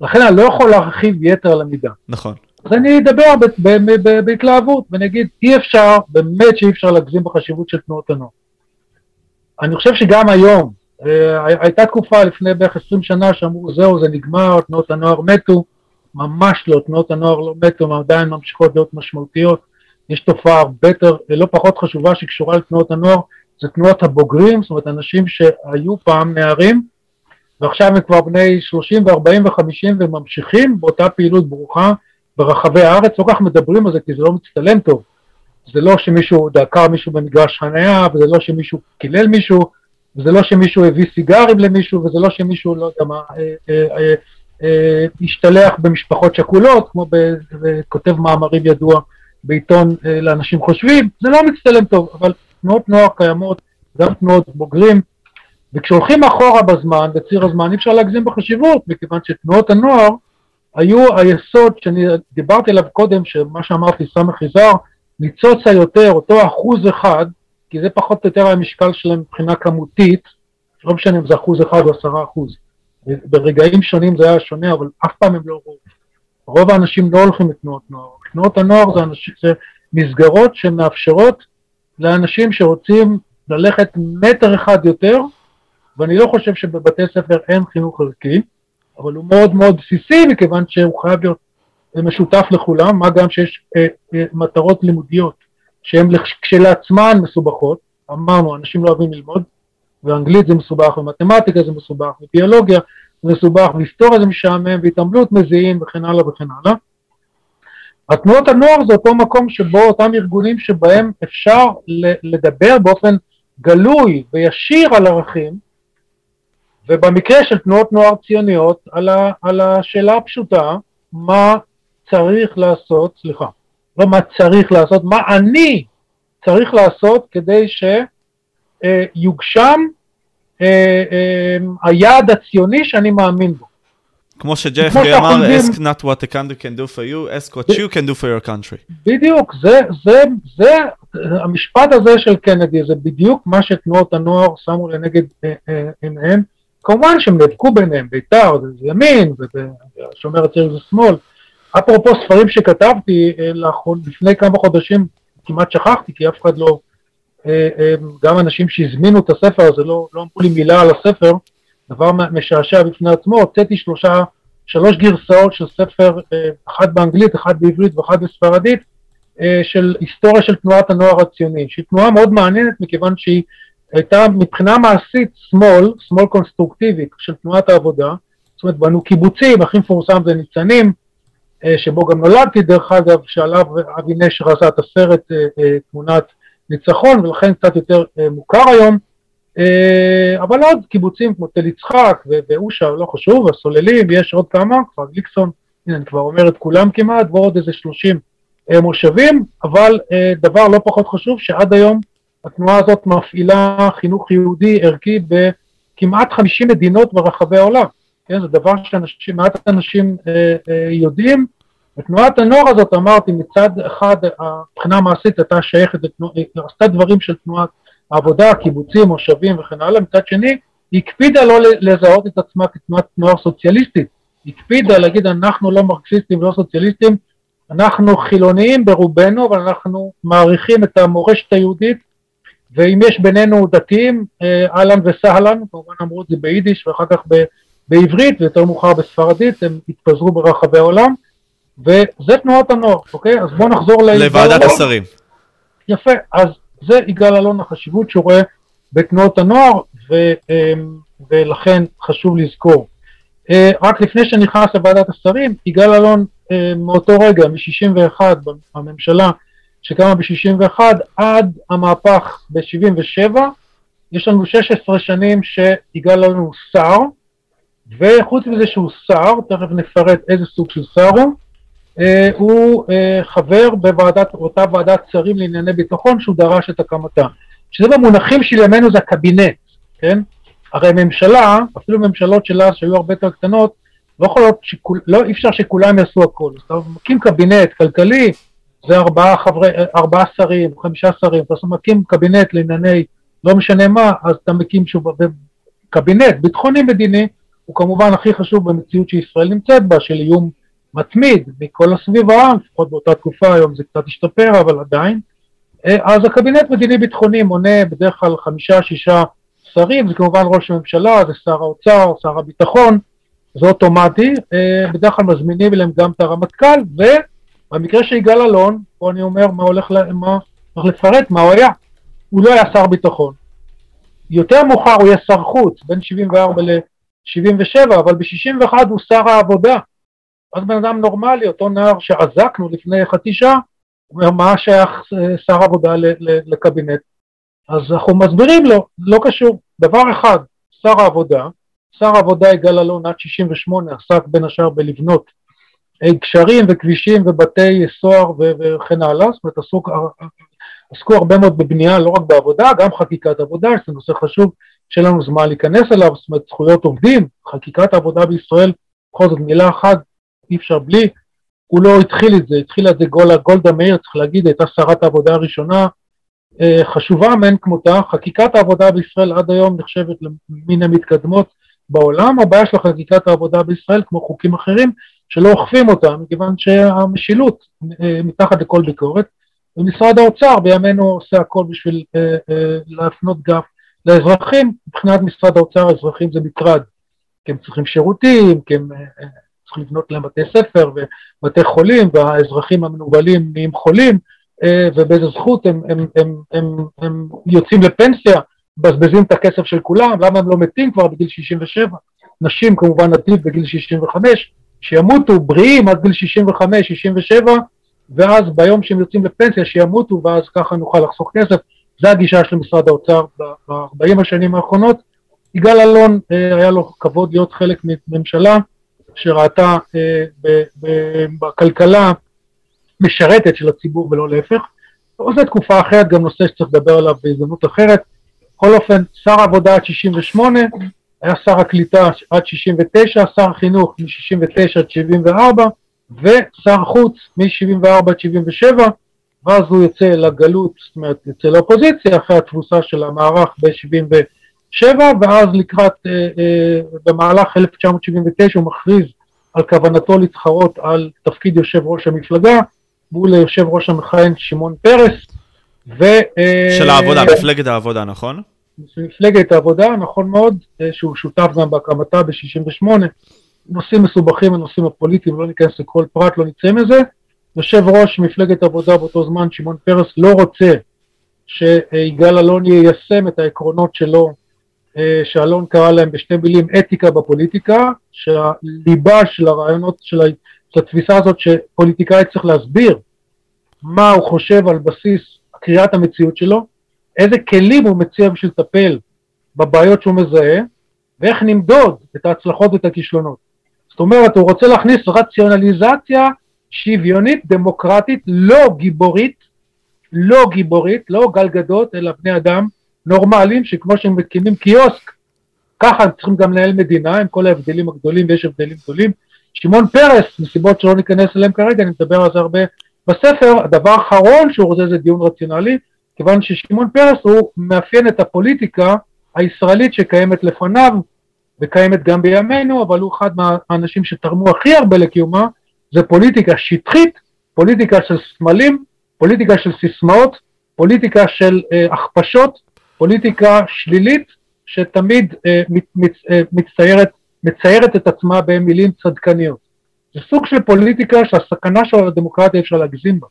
לכן אני לא יכול להרחיב יתר על המידה. נכון. אז אני אדבר בהתלהבות ואני אגיד, אי אפשר, באמת שאי אפשר להגזים בחשיבות של תנועות הנוער. אני חושב שגם היום, אה, הייתה תקופה לפני בערך 20 שנה שאמרו, זהו, זה נגמר, תנועות הנוער מתו, ממש לא, תנועות הנוער לא מתו, הן עדיין ממשיכות להיות משמעותיות. יש תופעה הרבה יותר, לא פחות חשובה שקשורה לתנועות הנוער, זה תנועות הבוגרים, זאת אומרת אנשים שהיו פעם נערים ועכשיו הם כבר בני 30 ו-40 ו-50 וממשיכים באותה פעילות ברוכה ברחבי הארץ, לא כך מדברים על זה כי זה לא מצטלם טוב. זה לא שמישהו דקר מישהו במגרש חניה, וזה לא שמישהו קילל מישהו, וזה לא שמישהו הביא סיגרים למישהו, וזה לא שמישהו, לא יודע מה, אה, אה, אה, השתלח במשפחות שכולות, כמו כותב מאמרים ידוע בעיתון לאנשים חושבים, זה לא מצטלם טוב, אבל תנועות נוער קיימות, גם תנועות בוגרים, וכשהולכים אחורה בזמן, בציר הזמן, אי אפשר להגזים בחשיבות, מכיוון שתנועות הנוער היו היסוד שאני דיברתי עליו קודם, שמה שאמרתי, סמך יזהר, ניצוץ היותר, אותו אחוז אחד, כי זה פחות או יותר המשקל שלהם מבחינה כמותית, לא משנה אם זה אחוז אחד או עשרה אחוז. ברגעים שונים זה היה שונה, אבל אף פעם הם לא רוב. רוב האנשים לא הולכים לתנועות נוער. תנועות הנוער זה, אנשים, זה מסגרות שמאפשרות לאנשים שרוצים ללכת מטר אחד יותר, ואני לא חושב שבבתי ספר אין חינוך ערכי, אבל הוא מאוד מאוד בסיסי מכיוון שהוא חייב להיות משותף לכולם, מה גם שיש אה, אה, מטרות לימודיות שהן כשלעצמן מסובכות, אמרנו, אנשים לא אוהבים ללמוד, ואנגלית זה מסובך, ומתמטיקה זה מסובך, וביולוגיה זה מסובך, והיסטוריה זה משעמם, והתעמלות מזיעים וכן הלאה וכן הלאה. התנועות הנוער זה אותו מקום שבו אותם ארגונים שבהם אפשר לדבר באופן גלוי וישיר על ערכים, ובמקרה של תנועות נוער ציוניות, על, ה, על השאלה הפשוטה, מה צריך לעשות, סליחה, לא מה צריך לעשות, מה אני צריך לעשות כדי שיוגשם אה, אה, היעד הציוני שאני מאמין בו. כמו שג'פרי אמר, ask not what a country can do for you, ask what you can do for your country. בדיוק, זה, זה, זה, המשפט הזה של קנדי, זה בדיוק מה שתנועות הנוער שמו לנגד אה, עיניהם. כמובן שהם נאבקו ביניהם, בית"ר זה ימין, ושומר הצעיר זה שמאל. אפרופו ספרים שכתבתי לאחרון, לפני כמה חודשים, כמעט שכחתי, כי אף אחד לא, גם אנשים שהזמינו את הספר הזה לא, לא אמרו לי מילה על הספר, דבר משעשע בפני עצמו, הוצאתי שלושה, שלוש גרסאות של ספר, אחת באנגלית, אחת בעברית ואחת בספרדית, של היסטוריה של תנועת הנוער הציוני, שהיא תנועה מאוד מעניינת מכיוון שהיא הייתה מבחינה מעשית שמאל, שמאל קונסטרוקטיבית של תנועת העבודה, זאת אומרת בנו קיבוצים, הכי מפורסם זה ניצנים, שבו גם נולדתי דרך אגב, שעליו אבי נשר עשה את הסרט תמונת ניצחון ולכן קצת יותר מוכר היום, אה, אבל עוד קיבוצים כמו תל יצחק ואושה, לא חשוב, הסוללים, יש עוד כמה, כפר גליקסון, הנה אני כבר אומר את כולם כמעט, ועוד איזה 30 אה, מושבים, אבל אה, דבר לא פחות חשוב, שעד היום התנועה הזאת מפעילה חינוך יהודי ערכי בכמעט 50 מדינות ברחבי העולם. כן, זה דבר שמעט אנשים אה, אה, יודעים. ותנועת הנוער הזאת, אמרתי, מצד אחד, מבחינה מעשית הייתה שייכת, עשתה דברים של תנועת עבודה, קיבוצים, מושבים וכן הלאה, מצד שני, היא הקפידה לא לזהות את עצמה כתנועת נוער סוציאליסטית, היא הקפידה להגיד אנחנו לא מרקסיסטים ולא סוציאליסטים, אנחנו חילוניים ברובנו, אבל אנחנו מעריכים את המורשת היהודית, ואם יש בינינו דתיים, אה, אהלן וסהלן, כמובן אמרו את זה ביידיש ואחר כך בעברית ויותר מאוחר בספרדית, הם התפזרו ברחבי העולם, וזה תנועת הנוער, אוקיי? אז בואו נחזור לוועדת השרים. יפה, אז זה יגאל אלון החשיבות שהוא רואה בתנועות הנוער, ו, אמ, ולכן חשוב לזכור. אה, רק לפני שנכנס לוועדת השרים, יגאל אלון מאותו רגע, מ-61, בממשלה שקמה ב-61, עד המהפך ב-77, יש לנו 16 שנים שיגאל לנו שר, וחוץ מזה שהוא שר, תכף נפרט איזה סוג של שר הוא, אה, הוא אה, חבר בוועדת, אותה ועדת שרים לענייני ביטחון שהוא דרש את הקמתה. שזה במונחים של ימינו זה הקבינט, כן? הרי ממשלה, אפילו ממשלות של אז שהיו הרבה יותר קטנות, לא יכולות, שכול, לא, אי אפשר שכולם יעשו הכל. אז אתה מקים קבינט כלכלי, זה ארבעה חברי, ארבעה שרים, חמישה שרים, אתה מקים קבינט לענייני לא משנה מה, אז אתה מקים שוב, קבינט ביטחוני מדיני, הוא כמובן הכי חשוב במציאות שישראל נמצאת בה, של איום מתמיד מכל הסביבה, לפחות באותה תקופה, היום זה קצת השתפר, אבל עדיין. אה, אז הקבינט מדיני ביטחוני מונה בדרך כלל חמישה, שישה שרים, זה כמובן ראש הממשלה, זה שר האוצר, שר הביטחון, זה אוטומטי, אה, בדרך כלל מזמינים אליהם גם את הרמטכ"ל, ובמקרה של יגאל אלון, פה אני אומר מה הולך, מה, הולך לפרט, מה הוא היה, הוא לא היה שר ביטחון. יותר מאוחר הוא יהיה שר חוץ, בין 74 ל-77, אבל ב-61 הוא שר העבודה. אז בן אדם נורמלי, אותו נער שעזקנו לפני חצי שעה, אומר, מה שייך אה, שר עבודה לקבינט? אז אנחנו מסבירים לו, לא קשור. דבר אחד, שר העבודה, שר העבודה יגאל אלון עד 68 עסק בין השאר בלבנות גשרים וכבישים ובתי סוהר וכן הלאה, זאת אומרת עסוק, עסקו הרבה מאוד בבנייה, לא רק בעבודה, גם חקיקת עבודה, שזה נושא חשוב שאין לנו זמן להיכנס אליו, זאת אומרת זכויות עובדים, חקיקת העבודה בישראל, בכל זאת מילה אחת, אי אפשר בלי, הוא לא התחיל את זה, התחילה את זה גולדה, גולדה מאיר, צריך להגיד, הייתה שרת העבודה הראשונה, אה, חשובה מאין כמותה, חקיקת העבודה בישראל עד היום נחשבת מן המתקדמות בעולם, הבעיה של חקיקת העבודה בישראל, כמו חוקים אחרים, שלא אוכפים אותה, מכיוון שהמשילות אה, מתחת לכל ביקורת, ומשרד האוצר בימינו עושה הכל בשביל אה, אה, להפנות גב לאזרחים, מבחינת משרד האוצר האזרחים זה מטרד, כי הם צריכים שירותים, כי הם צריכים לבנות להם בתי ספר ובתי חולים, והאזרחים המנוולים נהיים חולים, ובאיזה זכות הם, הם, הם, הם, הם יוצאים לפנסיה, מבזבזים את הכסף של כולם, למה הם לא מתים כבר בגיל 67? נשים כמובן עתיד בגיל 65, שימותו בריאים עד גיל 65, 67, ואז ביום שהם יוצאים לפנסיה שימותו, ואז ככה נוכל לחסוך כסף. זו הגישה של משרד האוצר ב-40 השנים האחרונות. יגאל אלון, אה, היה לו כבוד להיות חלק מממשלה שראתה אה, בכלכלה משרתת של הציבור ולא להפך. אבל זו תקופה אחרת, גם נושא שצריך לדבר עליו בהזדמנות אחרת. בכל אופן, שר העבודה עד 68, היה שר הקליטה עד 69, שר החינוך מ-69 עד 74, ושר חוץ מ-74 עד 77, ואז הוא יוצא לגלות, זאת אומרת, יוצא לאופוזיציה אחרי התבוסה של המערך ב-77, ואז לקראת, אה, אה, במהלך 1979 הוא מכריז על כוונתו להתחרות על תפקיד יושב ראש המפלגה מול יושב ראש המכהן שמעון פרס. ו, אה, של העבודה, מפלגת העבודה, נכון? מפלגת העבודה, נכון מאוד, אה, שהוא שותף גם בהקמתה ב-68. נושאים מסובכים, הנושאים הפוליטיים, לא ניכנס לכל פרט, לא נצא מזה. יושב ראש מפלגת העבודה באותו זמן, שמעון פרס, לא רוצה שיגאל אלון יישם את העקרונות שלו אה, שאלון קרא להם בשתי מילים אתיקה בפוליטיקה, שהליבה של הרעיונות, של התפיסה הזאת שפוליטיקאי צריך להסביר מה הוא חושב על בסיס קריאת המציאות שלו, איזה כלים הוא מציע בשביל לטפל בבעיות שהוא מזהה, ואיך נמדוד את ההצלחות ואת הכישלונות. זאת אומרת, הוא רוצה להכניס רציונליזציה שוויונית, דמוקרטית, לא גיבורית, לא גיבורית, לא גלגדות, אלא בני אדם, נורמליים, שכמו שהם מקימים קיוסק, ככה הם צריכים גם לנהל מדינה, עם כל ההבדלים הגדולים, ויש הבדלים גדולים. שמעון פרס, מסיבות שלא ניכנס אליהם כרגע, אני מדבר על זה הרבה בספר, הדבר האחרון שהוא רוצה זה דיון רציונלי, כיוון ששמעון פרס הוא מאפיין את הפוליטיקה הישראלית שקיימת לפניו, וקיימת גם בימינו, אבל הוא אחד מהאנשים שתרמו הכי הרבה לקיומה, זה פוליטיקה שטחית, פוליטיקה של סמלים, פוליטיקה של סיסמאות, פוליטיקה של אה, הכפשות, פוליטיקה שלילית שתמיד אה, מת, מת, אה, מצטיירת, מציירת את עצמה במילים צדקניות. זה סוג של פוליטיקה שהסכנה של הדמוקרטיה אפשר להגזים בה.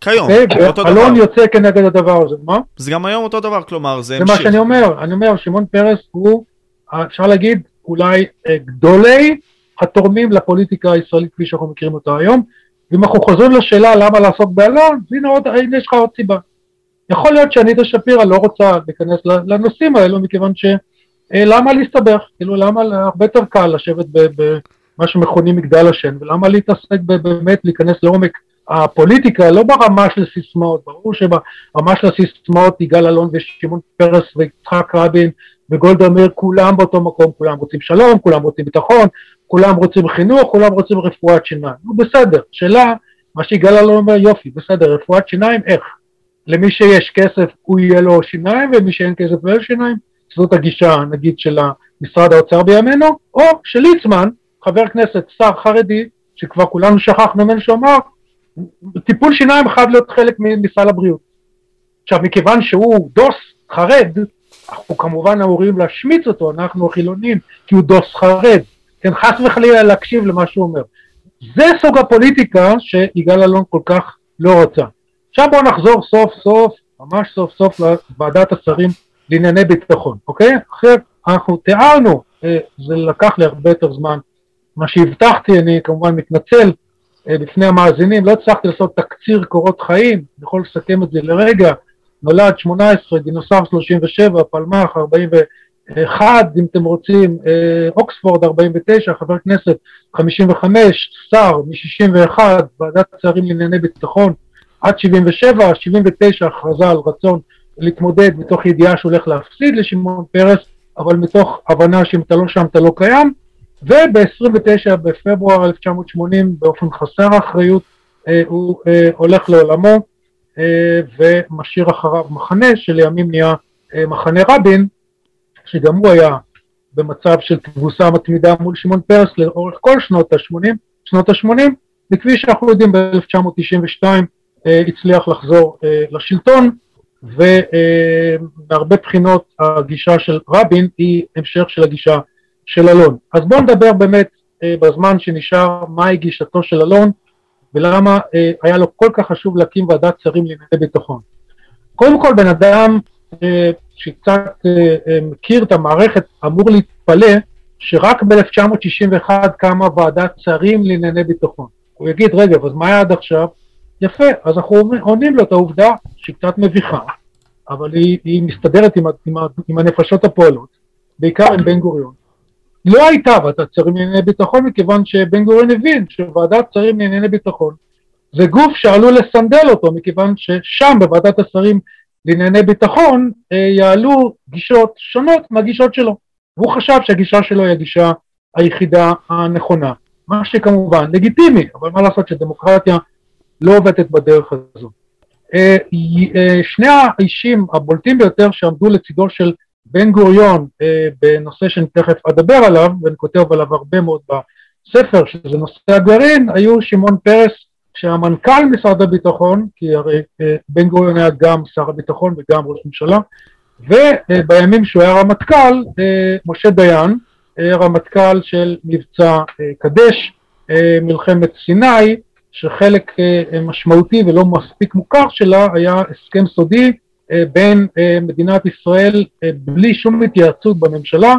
כיום, okay, אותו דבר. אלון יוצא כנגד הדבר הזה, מה? זה גם היום אותו דבר, כלומר, זה המשיך. זה מה שאני אומר, אני אומר, שמעון פרס הוא, אפשר להגיד, אולי אה, גדולי התורמים לפוליטיקה הישראלית כפי שאנחנו מכירים אותה היום. ואם אנחנו חוזרים לשאלה למה לעסוק באלון, הנה, עוד, הנה יש לך עוד סיבה. יכול להיות שאניטה שפירא לא רוצה להיכנס לנושאים האלו, מכיוון ש... אה, למה להסתבך? כאילו, למה הרבה יותר קל לשבת במה שמכונים מגדל השן, ולמה להתעסק באמת, להיכנס לעומק הפוליטיקה, לא ברמה של סיסמאות, ברור שברמה של הסיסמאות יגאל אלון ושמעון פרס ויצחק רבין וגולדה מאיר, כולם באותו מקום, כולם רוצים שלום, כולם רוצים ביטחון, כולם רוצים חינוך, כולם רוצים רפואת שיניים. נו בסדר, שאלה, מה שיגאל אלון אומר, יופי, בסדר, רפואת שיניים, איך? למי שיש כסף הוא יהיה לו שיניים, ומי שאין כסף לא יהיה שיניים? זאת הגישה, נגיד, של משרד האוצר בימינו, או של ליצמן, חבר כנסת, שר חרדי, שכבר כולנו שכחנו ממנו שאמר, טיפול שיניים חייב להיות חלק מסל הבריאות. עכשיו, מכיוון שהוא דוס חרד, אנחנו כמובן אמורים להשמיץ אותו, אנחנו החילונים, כי הוא דוס חרד. כן, חס וחלילה להקשיב למה שהוא אומר. זה סוג הפוליטיקה שיגאל אלון כל כך לא רצה. עכשיו בואו נחזור סוף סוף, ממש סוף סוף לוועדת השרים לענייני ביטחון, אוקיי? אחרי, אנחנו תיארנו, אה, זה לקח לי הרבה יותר זמן, מה שהבטחתי, אני כמובן מתנצל בפני המאזינים, לא הצלחתי לעשות תקציר קורות חיים, אני יכול לסכם את זה לרגע, נולד 18, דינוסר 37, פלמ"ח 41, אם אתם רוצים, אה, אוקספורד 49, חבר כנסת 55, שר מ-61, ועדת שרים לענייני ביטחון עד 77, 79 הכרזה על רצון להתמודד מתוך ידיעה שהוא הולך להפסיד לשמעון פרס, אבל מתוך הבנה שאם אתה לא שם אתה לא קיים, וב-29 בפברואר 1980 באופן חסר אחריות אה, הוא אה, הולך לעולמו אה, ומשאיר אחריו מחנה שלימים נהיה מחנה רבין, שגם הוא היה במצב של תבוסה מתמידה מול שמעון פרס לאורך כל שנות ה-80, שנות ה-80, וכפי שאנחנו יודעים ב-1992 אה, הצליח לחזור לשלטון, ומהרבה בחינות הגישה של רבין היא המשך של הגישה של אלון. אז בואו נדבר באמת אה, בזמן שנשאר מהי גישתו של אלון ולמה אה, היה לו כל כך חשוב להקים ועדת שרים לענייני ביטחון. קודם כל בן אדם אה, שקצת מכיר את המערכת אמור להתפלא שרק ב-1961 קמה ועדת שרים לענייני ביטחון. הוא יגיד רגע אז מה היה עד עכשיו? יפה, אז אנחנו עונים לו את העובדה שהיא קצת מביכה, אבל היא, היא מסתדרת עם, עם, עם הנפשות הפועלות, בעיקר עם בן גוריון. לא הייתה ועדת שרים לענייני ביטחון מכיוון שבן גוריון הבין שוועדת שרים לענייני ביטחון זה גוף שעלול לסנדל אותו מכיוון ששם בוועדת השרים לענייני ביטחון אה, יעלו גישות שונות מהגישות שלו והוא חשב שהגישה שלו היא הגישה היחידה הנכונה מה שכמובן לגיטימי אבל מה לעשות שדמוקרטיה לא עובדת בדרך הזו. אה, אה, שני האישים הבולטים ביותר שעמדו לצידו של בן גוריון אה, בנושא שאני תכף אדבר עליו, ואני כותב עליו הרבה מאוד בספר, שזה נושא הגרעין, היו שמעון פרס, שהמנכ"ל משרד הביטחון, כי הרי אה, בן גוריון היה גם שר הביטחון וגם ראש ממשלה, ובימים שהוא היה רמטכ"ל, אה, משה דיין, רמטכ"ל של מבצע קדש, מלחמת סיני, שחלק משמעותי ולא מספיק מוכר שלה היה הסכם סודי אה, בין אה, מדינת ישראל אה, בלי שום התייעצות בממשלה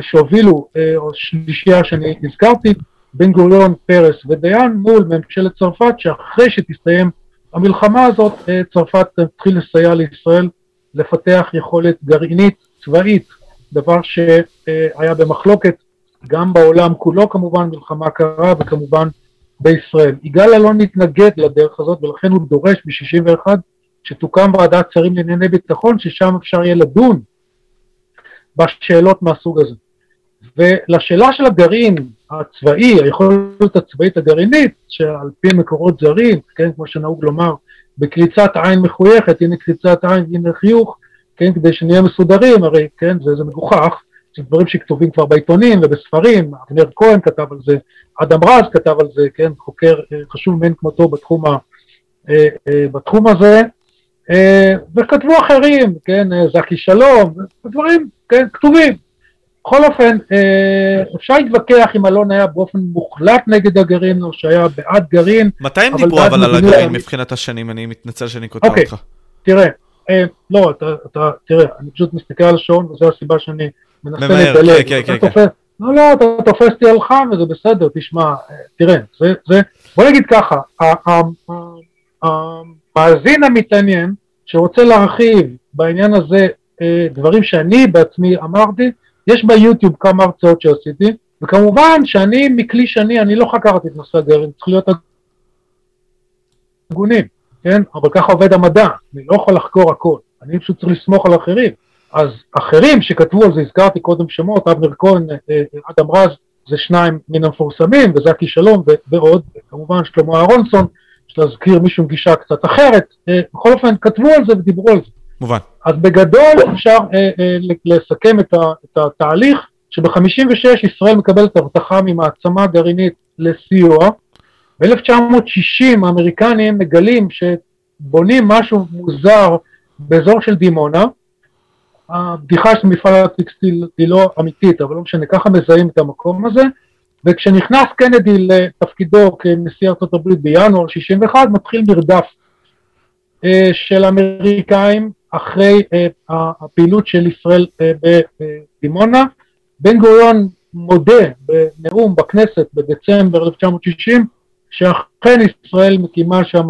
שהובילו, שלישייה שאני הזכרתי, בן גוריון, פרס ודיין מול ממשלת צרפת שאחרי שתסתיים המלחמה הזאת צרפת תתחיל לסייע לישראל לפתח יכולת גרעינית צבאית, דבר שהיה במחלוקת גם בעולם כולו כמובן, מלחמה קרה וכמובן בישראל. יגאל אלון מתנגד לדרך הזאת ולכן הוא דורש ב-61 שתוקם ועדת שרים לענייני ביטחון, ששם אפשר יהיה לדון בשאלות מהסוג הזה. ולשאלה של הגרעין הצבאי, היכולת הצבאית הגרעינית, שעל פי מקורות זרים, כן, כמו שנהוג לומר, בקריצת עין מחויכת, הנה קריצת עין והנה חיוך, כן, כדי שנהיה מסודרים, הרי, כן, זה, זה מגוחך, זה דברים שכתובים כבר בעיתונים ובספרים, אבנר כהן כתב על זה, אדם רז כתב על זה, כן, חוקר אה, חשוב מאין כמותו בתחום, ה, אה, אה, בתחום הזה, וכתבו אחרים, כן, אה, זקי שלום, דברים, כן, כתובים. בכל אופן, אה, אפשר להתווכח אם אלון היה באופן מוחלט נגד הגרעין, או שהיה בעד גרעין. מתי הם דיברו אבל על הגרעין מבחינת השנים? אני מתנצל שאני כותב אוקיי, אותך. תראה, לא, אתה, תראה, אני פשוט מסתכל על השעון, וזו הסיבה שאני מנסה לדלג. כן, כן, כן. לא, לא, אתה תופס אותי על חם וזה בסדר, תשמע, תראה, זה, זה, בוא נגיד ככה, המאזין המתעניין שרוצה להרחיב בעניין הזה אה, דברים שאני בעצמי אמרתי, יש ביוטיוב כמה הרצאות שעשיתי, וכמובן שאני מכלי שני, אני לא חקרתי את נושא הגרעין, צריך להיות הגונים, כן? אבל ככה עובד המדע, אני לא יכול לחקור הכל, אני פשוט צריך לסמוך על אחרים. אז אחרים שכתבו על זה, הזכרתי קודם שמות, אבנר כהן, אה, אה, אדם רז, זה שניים מן המפורסמים, וזקי שלום ועוד, וכמובן שלמה אהרונסון, להזכיר מישהו עם גישה קצת אחרת, אה, בכל אופן כתבו על זה ודיברו על זה. מובן. אז בגדול אפשר אה, אה, לסכם את, ה, את התהליך, שב-56 ישראל מקבלת הבטחה ממעצמה גרעינית לסיוע, ב-1960 האמריקנים מגלים שבונים משהו מוזר באזור של דימונה, הבדיחה של מפעל הטקסטיל היא לא אמיתית, אבל לא משנה, ככה מזהים את המקום הזה, וכשנכנס קנדי לתפקידו כנשיא הברית בינואר 61, מתחיל מרדף אה, של אמריקאים אחרי אה, הפעילות של ישראל אה, בדימונה. בן גוריון מודה בנאום בכנסת בדצמבר 1960, שאכן ישראל מקימה שם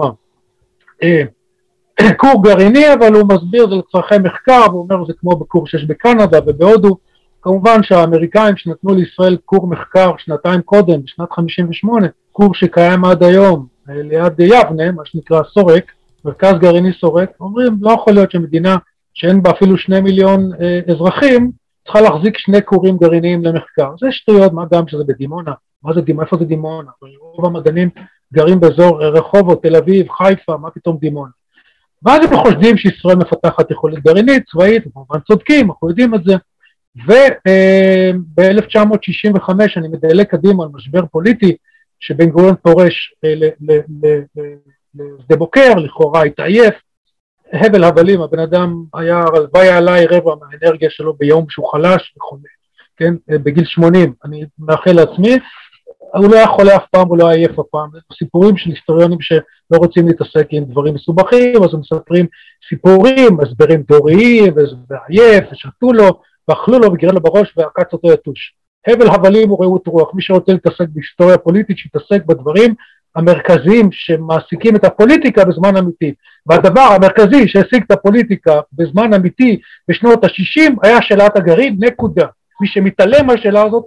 כור גרעיני, אבל הוא מסביר זה לצרכי מחקר, והוא אומר זה כמו בכור שיש בקנדה ובהודו. כמובן שהאמריקאים שנתנו לישראל כור מחקר שנתיים קודם, בשנת 58, כור שקיים עד היום ליד יבנה, מה שנקרא סורק, מרכז גרעיני סורק, אומרים לא יכול להיות שמדינה שאין בה אפילו שני מיליון אה, אזרחים, צריכה להחזיק שני כורים גרעיניים למחקר. זה שטויות, מה גם שזה בדימונה, מה זה דימונה, איפה זה דימונה? רוב המדענים גרים באזור רחובות, תל אביב, חיפה, מה פתאום דימונה? ואז הם חושדים שישראל מפתחת יכולת גרעינית, צבאית, כמובן צודקים, אנחנו יודעים את זה. וב-1965, אני מדלג קדימה על משבר פוליטי, שבן גוריון פורש אה, לשדה בוקר, לכאורה התעייף, הבל הבלים, הבן אדם היה, הלוואי עליי רבע מהאנרגיה שלו ביום שהוא חלש וחולה, כן, אה, בגיל 80, אני מאחל לעצמי, הוא לא היה חולה אף פעם, הוא לא היה עייף אף פעם, סיפורים של היסטוריונים שלא רוצים להתעסק עם דברים מסובכים, אז הם מספרים סיפורים, הסברים דוריים, וזה עייף, ושתו לו, ואכלו לו וגירה לו בראש ועקץ אותו יתוש. הבל הבלים הוא רעות רוח, מי שרוצה להתעסק בהיסטוריה פוליטית, שיתעסק בדברים המרכזיים שמעסיקים את הפוליטיקה בזמן אמיתי. והדבר המרכזי שהעסיק את הפוליטיקה בזמן אמיתי בשנות ה-60 היה שאלת הגרעין, נקודה. מי שמתעלם מהשאלה הזאת,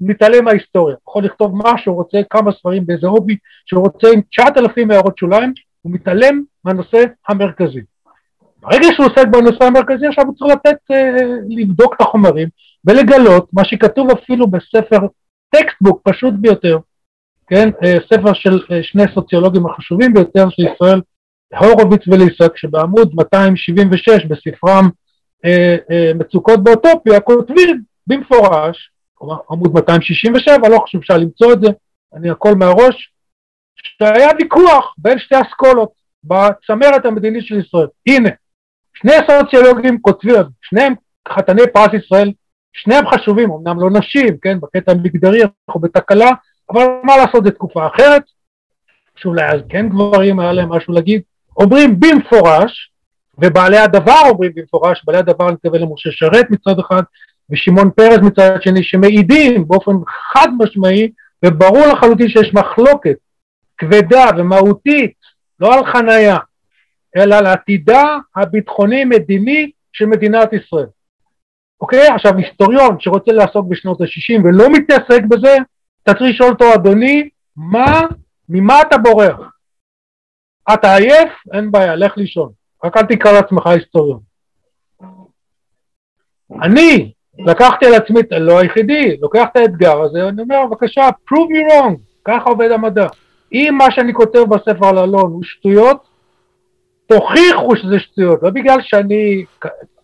מתעלם מההיסטוריה. יכול לכתוב מה שהוא רוצה, כמה ספרים באיזה הובי שהוא רוצה עם 9,000 הערות שוליים, הוא מתעלם מהנושא המרכזי. ברגע שהוא עוסק בנושא המרכזי, עכשיו הוא צריך לתת, אה, לבדוק את החומרים ולגלות מה שכתוב אפילו בספר textbook פשוט ביותר, כן, אה, ספר של אה, שני סוציולוגים החשובים ביותר של ישראל, הורוביץ וליסק, שבעמוד 276 בספרם מצוקות באוטופיה, כותבים במפורש, עמוד 267, לא חושב שאפשר למצוא את זה, אני הכל מהראש, שהיה ויכוח בין שתי אסכולות בצמרת המדינית של ישראל. הנה, שני סוציולוגים כותבים, שניהם חתני פרס ישראל, שניהם חשובים, אמנם לא נשים, כן, בקטע המגדרי אנחנו בתקלה, אבל מה לעשות, זו תקופה אחרת, שאולי אז כן גברים היה להם משהו להגיד, אומרים במפורש, ובעלי הדבר אומרים במפורש, בעלי הדבר אני מתכוון למשה שרת מצד אחד, ושמעון פרס מצד שני, שמעידים באופן חד משמעי, וברור לחלוטין שיש מחלוקת כבדה ומהותית, לא על חנייה, אלא על עתידה הביטחוני-מדיני של מדינת ישראל. אוקיי? עכשיו, היסטוריון שרוצה לעסוק בשנות ה-60 ולא מתעסק בזה, אתה צריך לשאול אותו, אדוני, מה, ממה אתה בורח? אתה עייף? אין בעיה, לך לישון. רק אל תקרא לעצמך היסטוריון. אני לקחתי על עצמי, לא היחידי, לוקח את האתגר הזה, אני אומר, בבקשה, prove me wrong, ככה עובד המדע. אם מה שאני כותב בספר על אלון הוא שטויות, תוכיחו שזה שטויות, לא בגלל שאני,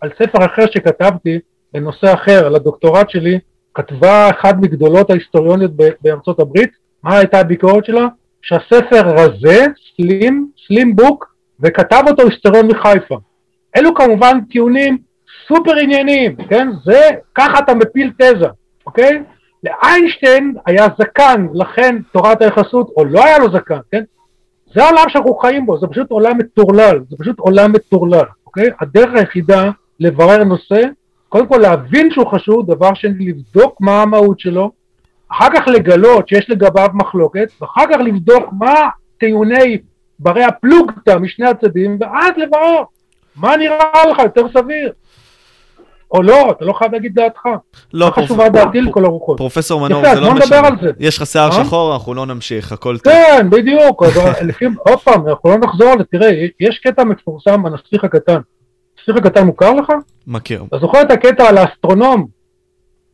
על ספר אחר שכתבתי, בנושא אחר, על הדוקטורט שלי, כתבה אחת מגדולות ההיסטוריוניות בארצות הברית, מה הייתה הביקורת שלה? שהספר רזה, סלים, סלים בוק, וכתב אותו היסטוריון מחיפה. אלו כמובן טיעונים סופר ענייניים, כן? זה, ככה אתה מפיל תזה, אוקיי? לאיינשטיין היה זקן, לכן תורת היחסות, או לא היה לו זקן, כן? זה העולם שאנחנו חיים בו, זה פשוט עולם מטורלל, זה פשוט עולם מטורלל, אוקיי? הדרך היחידה לברר נושא קודם כל להבין שהוא חשוד, דבר שני לבדוק מה המהות שלו, אחר כך לגלות שיש לגביו מחלוקת, ואחר כך לבדוק מה טיעוני ברי הפלוגתא משני הצדדים, ואז לברר מה נראה לך יותר סביר. או לא, אתה לא חייב להגיד דעתך. לא, חשובה דעתי לכל הרוחות. פרופסור מנור, יפה, זה לא משנה. יש לך שיער אה? שחור, אנחנו לא נמשיך, הכל טוב. כן, בדיוק, עוד פעם, אנחנו לא נחזור תראה, יש קטע מפורסם הנסיך הקטן. הנסיך הקטן מוכר לך? מכיר. אתה זוכר את הקטע על האסטרונום?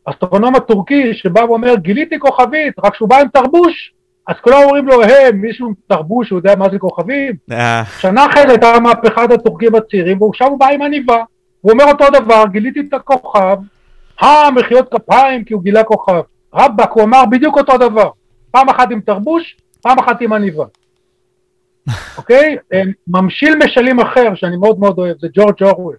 האסטרונום הטורקי שבא ואומר, גיליתי כוכבית, רק שהוא בא עם תרבוש, אז כולם אומרים לו, היי, מישהו עם תרבוש, הוא יודע מה זה כוכבים? אה, שנה אחרי זה הייתה מהפכת הטורקים הצעירים, ועכשיו הוא בא עם עניבה. הוא אומר אותו דבר, גיליתי את הכוכב, אה, מחיאות כפיים כי הוא גילה כוכב. רבאק, הוא אמר בדיוק אותו דבר. פעם אחת עם תרבוש, פעם אחת עם עניבה. אוקיי? ממשיל משלים אחר, שאני מאוד מאוד אוהב, זה ג'ורג' אורוול.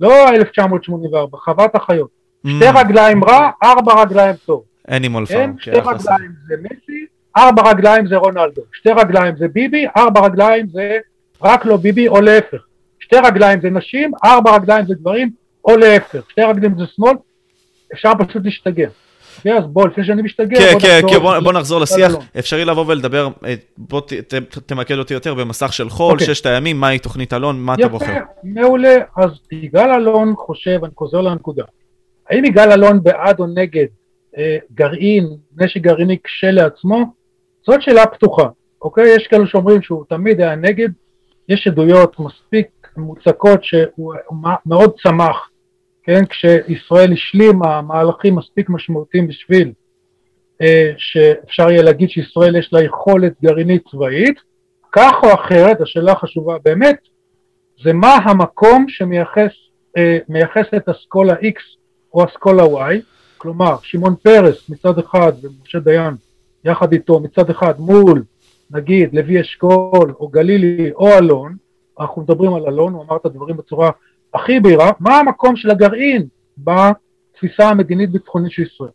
לא 1984, חוות החיות. שתי mm, רגליים רע, ארבע רגליים טוב. Animal כן? Farm, שתי כן. רגליים זה מסי, ארבע רגליים זה רונלדו. שתי רגליים זה ביבי, ארבע רגליים זה רק לא ביבי, או להפך. שתי רגליים זה נשים, ארבע רגליים זה גברים, או להפך. שתי רגליים זה שמאל, אפשר פשוט להשתגע. אוקיי, אז בוא, לפני שאני משתגע, כן, בוא כן, נחזור כן, בוא-. בוא נחזור לשיח. אפשרי לבוא ולדבר, אה, בוא ת- ת- תמקד אותי יותר במסך של חול, אוקיי. ששת הימים, מהי תוכנית אלון, מה אתה בוחר? יפה, מעולה. אז יגאל אלון חושב, אני חוזר לנקודה. האם יגאל אלון בעד או נגד אה, גרעין, נשק גרעיני כשלעצמו? זאת שאלה פתוחה, אוקיי? יש כאלה שאומרים שהוא תמיד היה נגד, יש עדויות מספיק מוצקות שהוא מאוד צמח, כן? כשישראל השלימה מהלכים מספיק משמעותיים בשביל אה, שאפשר יהיה להגיד שישראל יש לה יכולת גרעינית צבאית, כך או אחרת, השאלה החשובה באמת, זה מה המקום שמייחס אה, את אסכולה X או אסכולה Y, כלומר שמעון פרס מצד אחד ומשה דיין יחד איתו מצד אחד מול נגיד לוי אשכול או גלילי או אלון, אנחנו מדברים על אלון, הוא אמר את הדברים בצורה הכי בהירה, מה המקום של הגרעין בתפיסה המדינית ביטחונית של ישראל.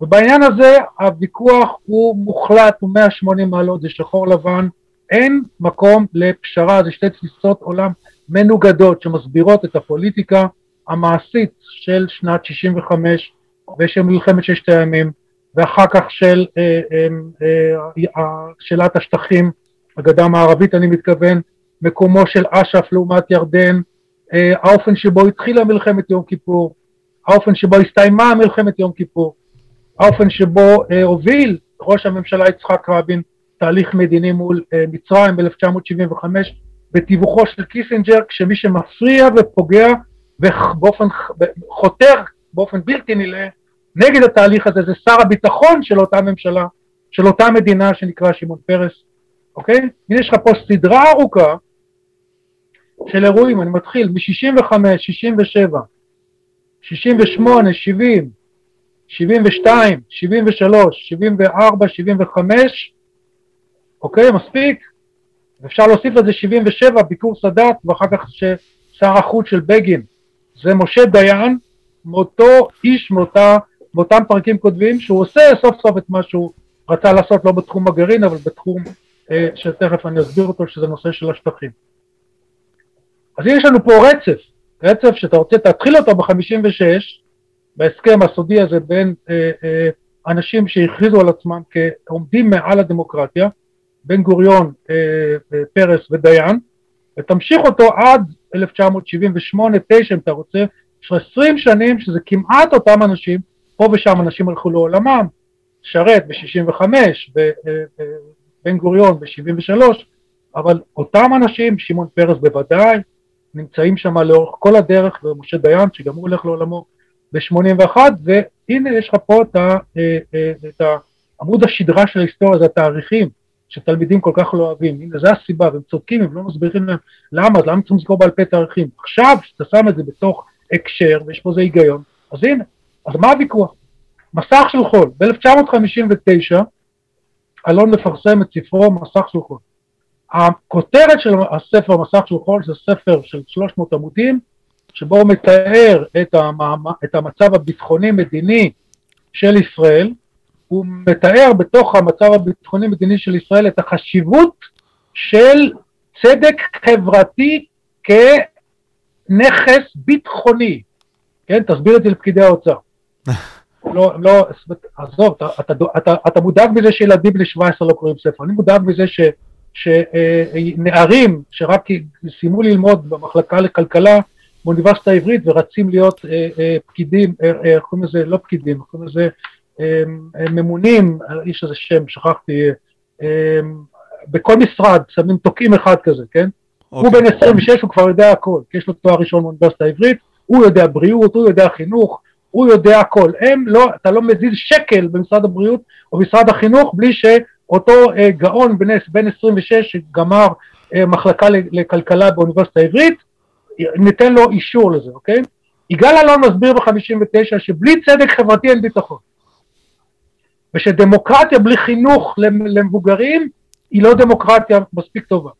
ובעניין הזה הוויכוח הוא מוחלט, הוא 180 מעלות, זה שחור לבן, אין מקום לפשרה, זה שתי תפיסות עולם מנוגדות שמסבירות את הפוליטיקה המעשית של שנת 65 ושל מלחמת ששת הימים ואחר כך של אה, אה, אה, אה, שאלת השטחים, הגדה המערבית אני מתכוון, מקומו של אש"ף לעומת ירדן, אה, האופן שבו התחילה מלחמת יום כיפור, האופן שבו הסתיימה מלחמת יום כיפור, האופן שבו אה, הוביל ראש הממשלה יצחק רבין תהליך מדיני מול אה, מצרים ב-1975 בתיווכו של קיסינג'ר, כשמי שמפריע ופוגע ובאופן חותר באופן בלתי נלאה נגד התהליך הזה זה שר הביטחון של אותה ממשלה, של אותה מדינה שנקרא שמעון פרס, אוקיי? הנה יש לך פה סדרה ארוכה של אירועים, אני מתחיל מ-65, 67, 68, 70, 72, 73, 74, 75, אוקיי, מספיק? אפשר להוסיף לזה 77, ביקור סאדאת, ואחר כך שר החוץ של בגין, זה משה דיין, מאותו איש, מאותה, מאותם פרקים קודמים, שהוא עושה סוף סוף את מה שהוא רצה לעשות, לא בתחום הגרעין, אבל בתחום אה, שתכף אני אסביר אותו, שזה נושא של השטחים. אז יש לנו פה רצף, רצף שאתה רוצה, תתחיל אותו ב-56, בהסכם הסודי הזה בין אה, אה, אנשים שהכריזו על עצמם כעומדים מעל הדמוקרטיה, בן גוריון, אה, אה, פרס ודיין, ותמשיך אותו עד 1978-9 אם אתה רוצה, יש 20 שנים שזה כמעט אותם אנשים, פה ושם אנשים הלכו לעולמם, שרת ב-65, בן גוריון ב-73, אבל אותם אנשים, שמעון פרס בוודאי, נמצאים שם לאורך כל הדרך, ומשה דיין שגם הוא הולך לעולמו ב-81, והנה יש לך פה את, ה, את עמוד השדרה של ההיסטוריה, זה התאריכים שתלמידים כל כך לא אוהבים, הנה זה הסיבה, והם צודקים, הם לא מסבירים להם למה, אז למה צריכים לזכור בעל פה תאריכים? עכשיו, כשאתה שם את זה בתוך הקשר, ויש פה איזה היגיון, אז הנה, אז מה הוויכוח? מסך של חול, ב-1959, אלון מפרסם את ספרו מסך של חול. הכותרת של הספר מסך של חול זה ספר של 300 עמודים, שבו הוא מתאר את, המעמ... את המצב הביטחוני-מדיני של ישראל, הוא מתאר בתוך המצב הביטחוני-מדיני של ישראל את החשיבות של צדק חברתי כנכס ביטחוני. כן, תסביר את זה לפקידי האוצר. לא, לא, עזוב, אתה, אתה, אתה, אתה מודאג מזה שילדים בני 17 לא קוראים ספר, אני מודאג מזה ש, שנערים אה, שרק סיימו ללמוד במחלקה לכלכלה באוניברסיטה העברית ורצים להיות אה, אה, פקידים, איך קוראים לזה, לא פקידים, קוראים לזה ממונים, יש איזה שם, שכחתי, בכל משרד שמים תוקעים אחד כזה, כן? Okay. הוא אוקיי. בן 26, הוא כבר יודע הכל, כי יש לו תואר ראשון באוניברסיטה העברית, הוא יודע בריאות, הוא יודע חינוך, הוא יודע הכל. הם לא, אתה לא מזיז שקל במשרד הבריאות או במשרד החינוך בלי שאותו אה, גאון בן 26 שגמר אה, מחלקה לכלכלה באוניברסיטה העברית, ניתן לו אישור לזה, אוקיי? יגאל אלון מסביר ב-59 שבלי צדק חברתי אין ביטחון. ושדמוקרטיה בלי חינוך למבוגרים היא לא דמוקרטיה מספיק טובה.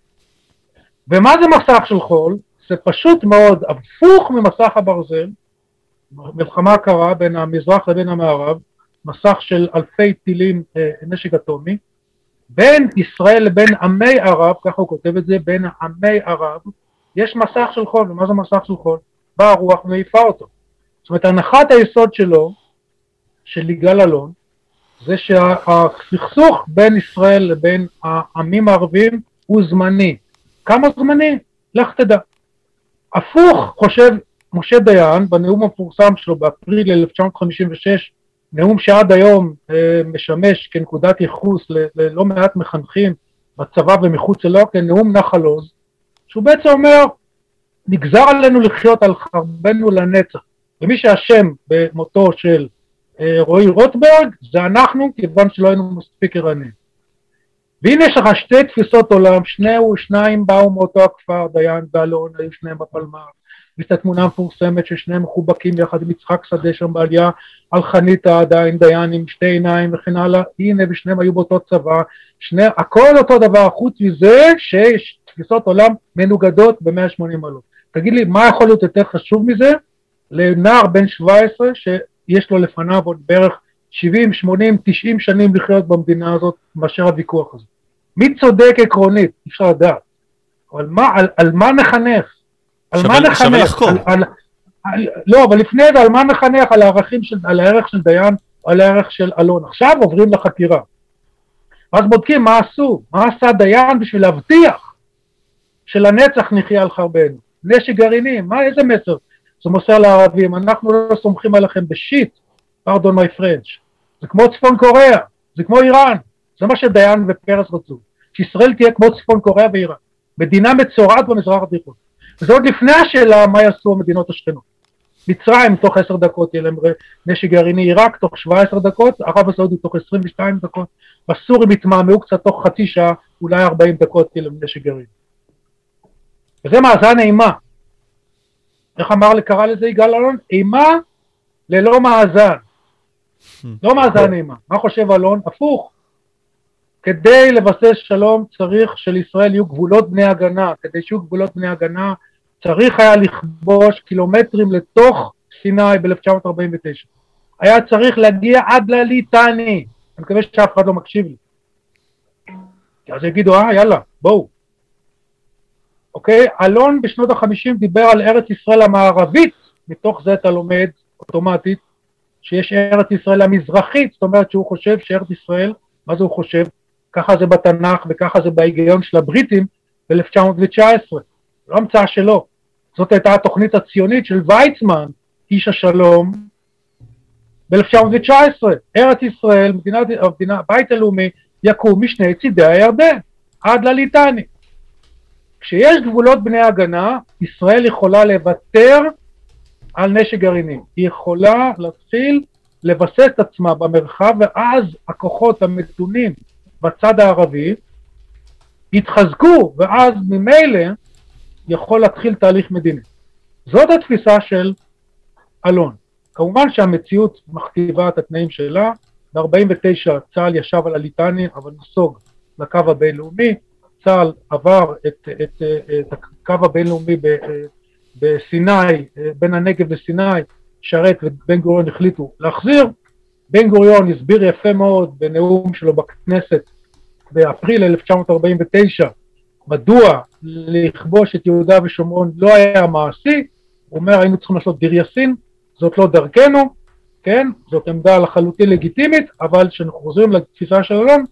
ומה זה מסך של חול? זה פשוט מאוד הפוך ממסך הברזל, מלחמה קרה בין המזרח לבין המערב, מסך של אלפי טילים אה, נשק אטומי, בין ישראל לבין עמי ערב, ככה הוא כותב את זה, בין עמי ערב, יש מסך של חול, ומה זה מסך של חול? באה הרוח ומעיפה אותו. זאת אומרת, הנחת היסוד שלו, של יגאל אלון, זה שהסכסוך בין ישראל לבין העמים הערבים הוא זמני. כמה זמני? לך תדע. הפוך חושב משה דיין בנאום המפורסם שלו באפריל 1956, נאום שעד היום אה, משמש כנקודת ייחוס ללא מעט מחנכים בצבא ומחוץ לו, כנאום נחל עוז, שהוא בעצם אומר, נגזר עלינו לחיות על חרבנו לנצח, ומי שאשם במותו של אה, רועי רוטברג זה אנחנו, כיוון שלא היינו מספיק ערניים. והנה יש לך שתי תפיסות עולם, שניהו, שניים באו מאותו הכפר, דיין ואלון, היו שניהם בפלמ"ר, ויש את התמונה המפורסמת ששניהם מחובקים יחד עם יצחק שדה שם בעלייה על חניתה עדיין דיין עם שתי עיניים וכן הלאה, הנה ושניהם היו באותו צבא, שני, הכל אותו דבר, חוץ מזה שיש תפיסות עולם מנוגדות ב-180 מעלות. תגיד לי, מה יכול להיות יותר חשוב מזה לנער בן 17 שיש לו לפניו עוד בערך 70, 80, 90 שנים לחיות במדינה הזאת מאשר הוויכוח הזה. מי צודק עקרונית? אי אפשר לדעת. אבל מה, על, על מה נחנך? על מה נחנך? לא, אבל לפני זה על מה נחנך? על, הערכים של, על הערך של דיין על הערך של אלון. עכשיו עוברים לחקירה. ואז בודקים מה עשו, מה עשה דיין בשביל להבטיח שלנצח נחיה על חרבנו. נשק גרעיני, מה, איזה מסר זה מוסר לערבים? אנחנו לא סומכים עליכם בשיט, פרדון מי פרנץ'. זה כמו צפון קוריאה, זה כמו איראן. זה מה שדיין ופרס רצו. שישראל תהיה כמו צפון קוריאה ואיראן. מדינה מצורעת במזרח התיכון. וזה עוד לפני השאלה מה יעשו המדינות השכנות. מצרים תוך עשר דקות יהיה להם נשק גרעיני, עיראק תוך שבע עשר דקות, ערב הסעודית תוך עשרים ושתיים דקות, בסורים יתמהמהו קצת תוך חצי שעה, אולי ארבעים דקות יהיה להם נשק גרעיני. וזה מאזן אימה. איך אמר, קרא לזה יגאל אלון? אימה ללא מאזן. לא מאזן אימה. מה חושב אלון? הפוך. כדי לבסס שלום צריך שלישראל יהיו גבולות בני הגנה, כדי שיהיו גבולות בני הגנה צריך היה לכבוש קילומטרים לתוך סיני ב-1949. היה צריך להגיע עד לליטני, אני מקווה שאף אחד לא מקשיב לי. אז יגידו, אה, יאללה, בואו. אוקיי? אלון בשנות החמישים דיבר על ארץ ישראל המערבית, מתוך זה אתה לומד אוטומטית שיש ארץ ישראל המזרחית, זאת אומרת שהוא חושב שארץ ישראל, מה זה הוא חושב? ככה זה בתנ"ך וככה זה בהיגיון של הבריטים ב-1919, לא המצאה שלו. זאת הייתה התוכנית הציונית של ויצמן, איש השלום, ב-1919. ארץ ישראל, מדינת, המדינה, הבית הלאומי, יקום משני צידי הירדן, עד לליטני. כשיש גבולות בני הגנה, ישראל יכולה לוותר על נשק גרעיני. היא יכולה להתחיל לבסס את עצמה במרחב, ואז הכוחות המתונים בצד הערבי יתחזקו, ואז ממילא יכול להתחיל תהליך מדיני. זאת התפיסה של אלון. כמובן שהמציאות מכתיבה את התנאים שלה, ב-49 צה"ל ישב על הליטני אבל נסוג לקו הבינלאומי, צה"ל עבר את, את, את הקו הבינלאומי בסיני, בין הנגב לסיני, שרת ובן גוריון החליטו להחזיר. בן גוריון הסביר יפה מאוד בנאום שלו בכנסת באפריל 1949 מדוע לכבוש את יהודה ושומרון לא היה מעשי, הוא אומר היינו צריכים לעשות דיר יאסין, זאת לא דרכנו, כן? זאת עמדה לחלוטין לגיטימית, אבל כשאנחנו חוזרים לתפיסה של אלון,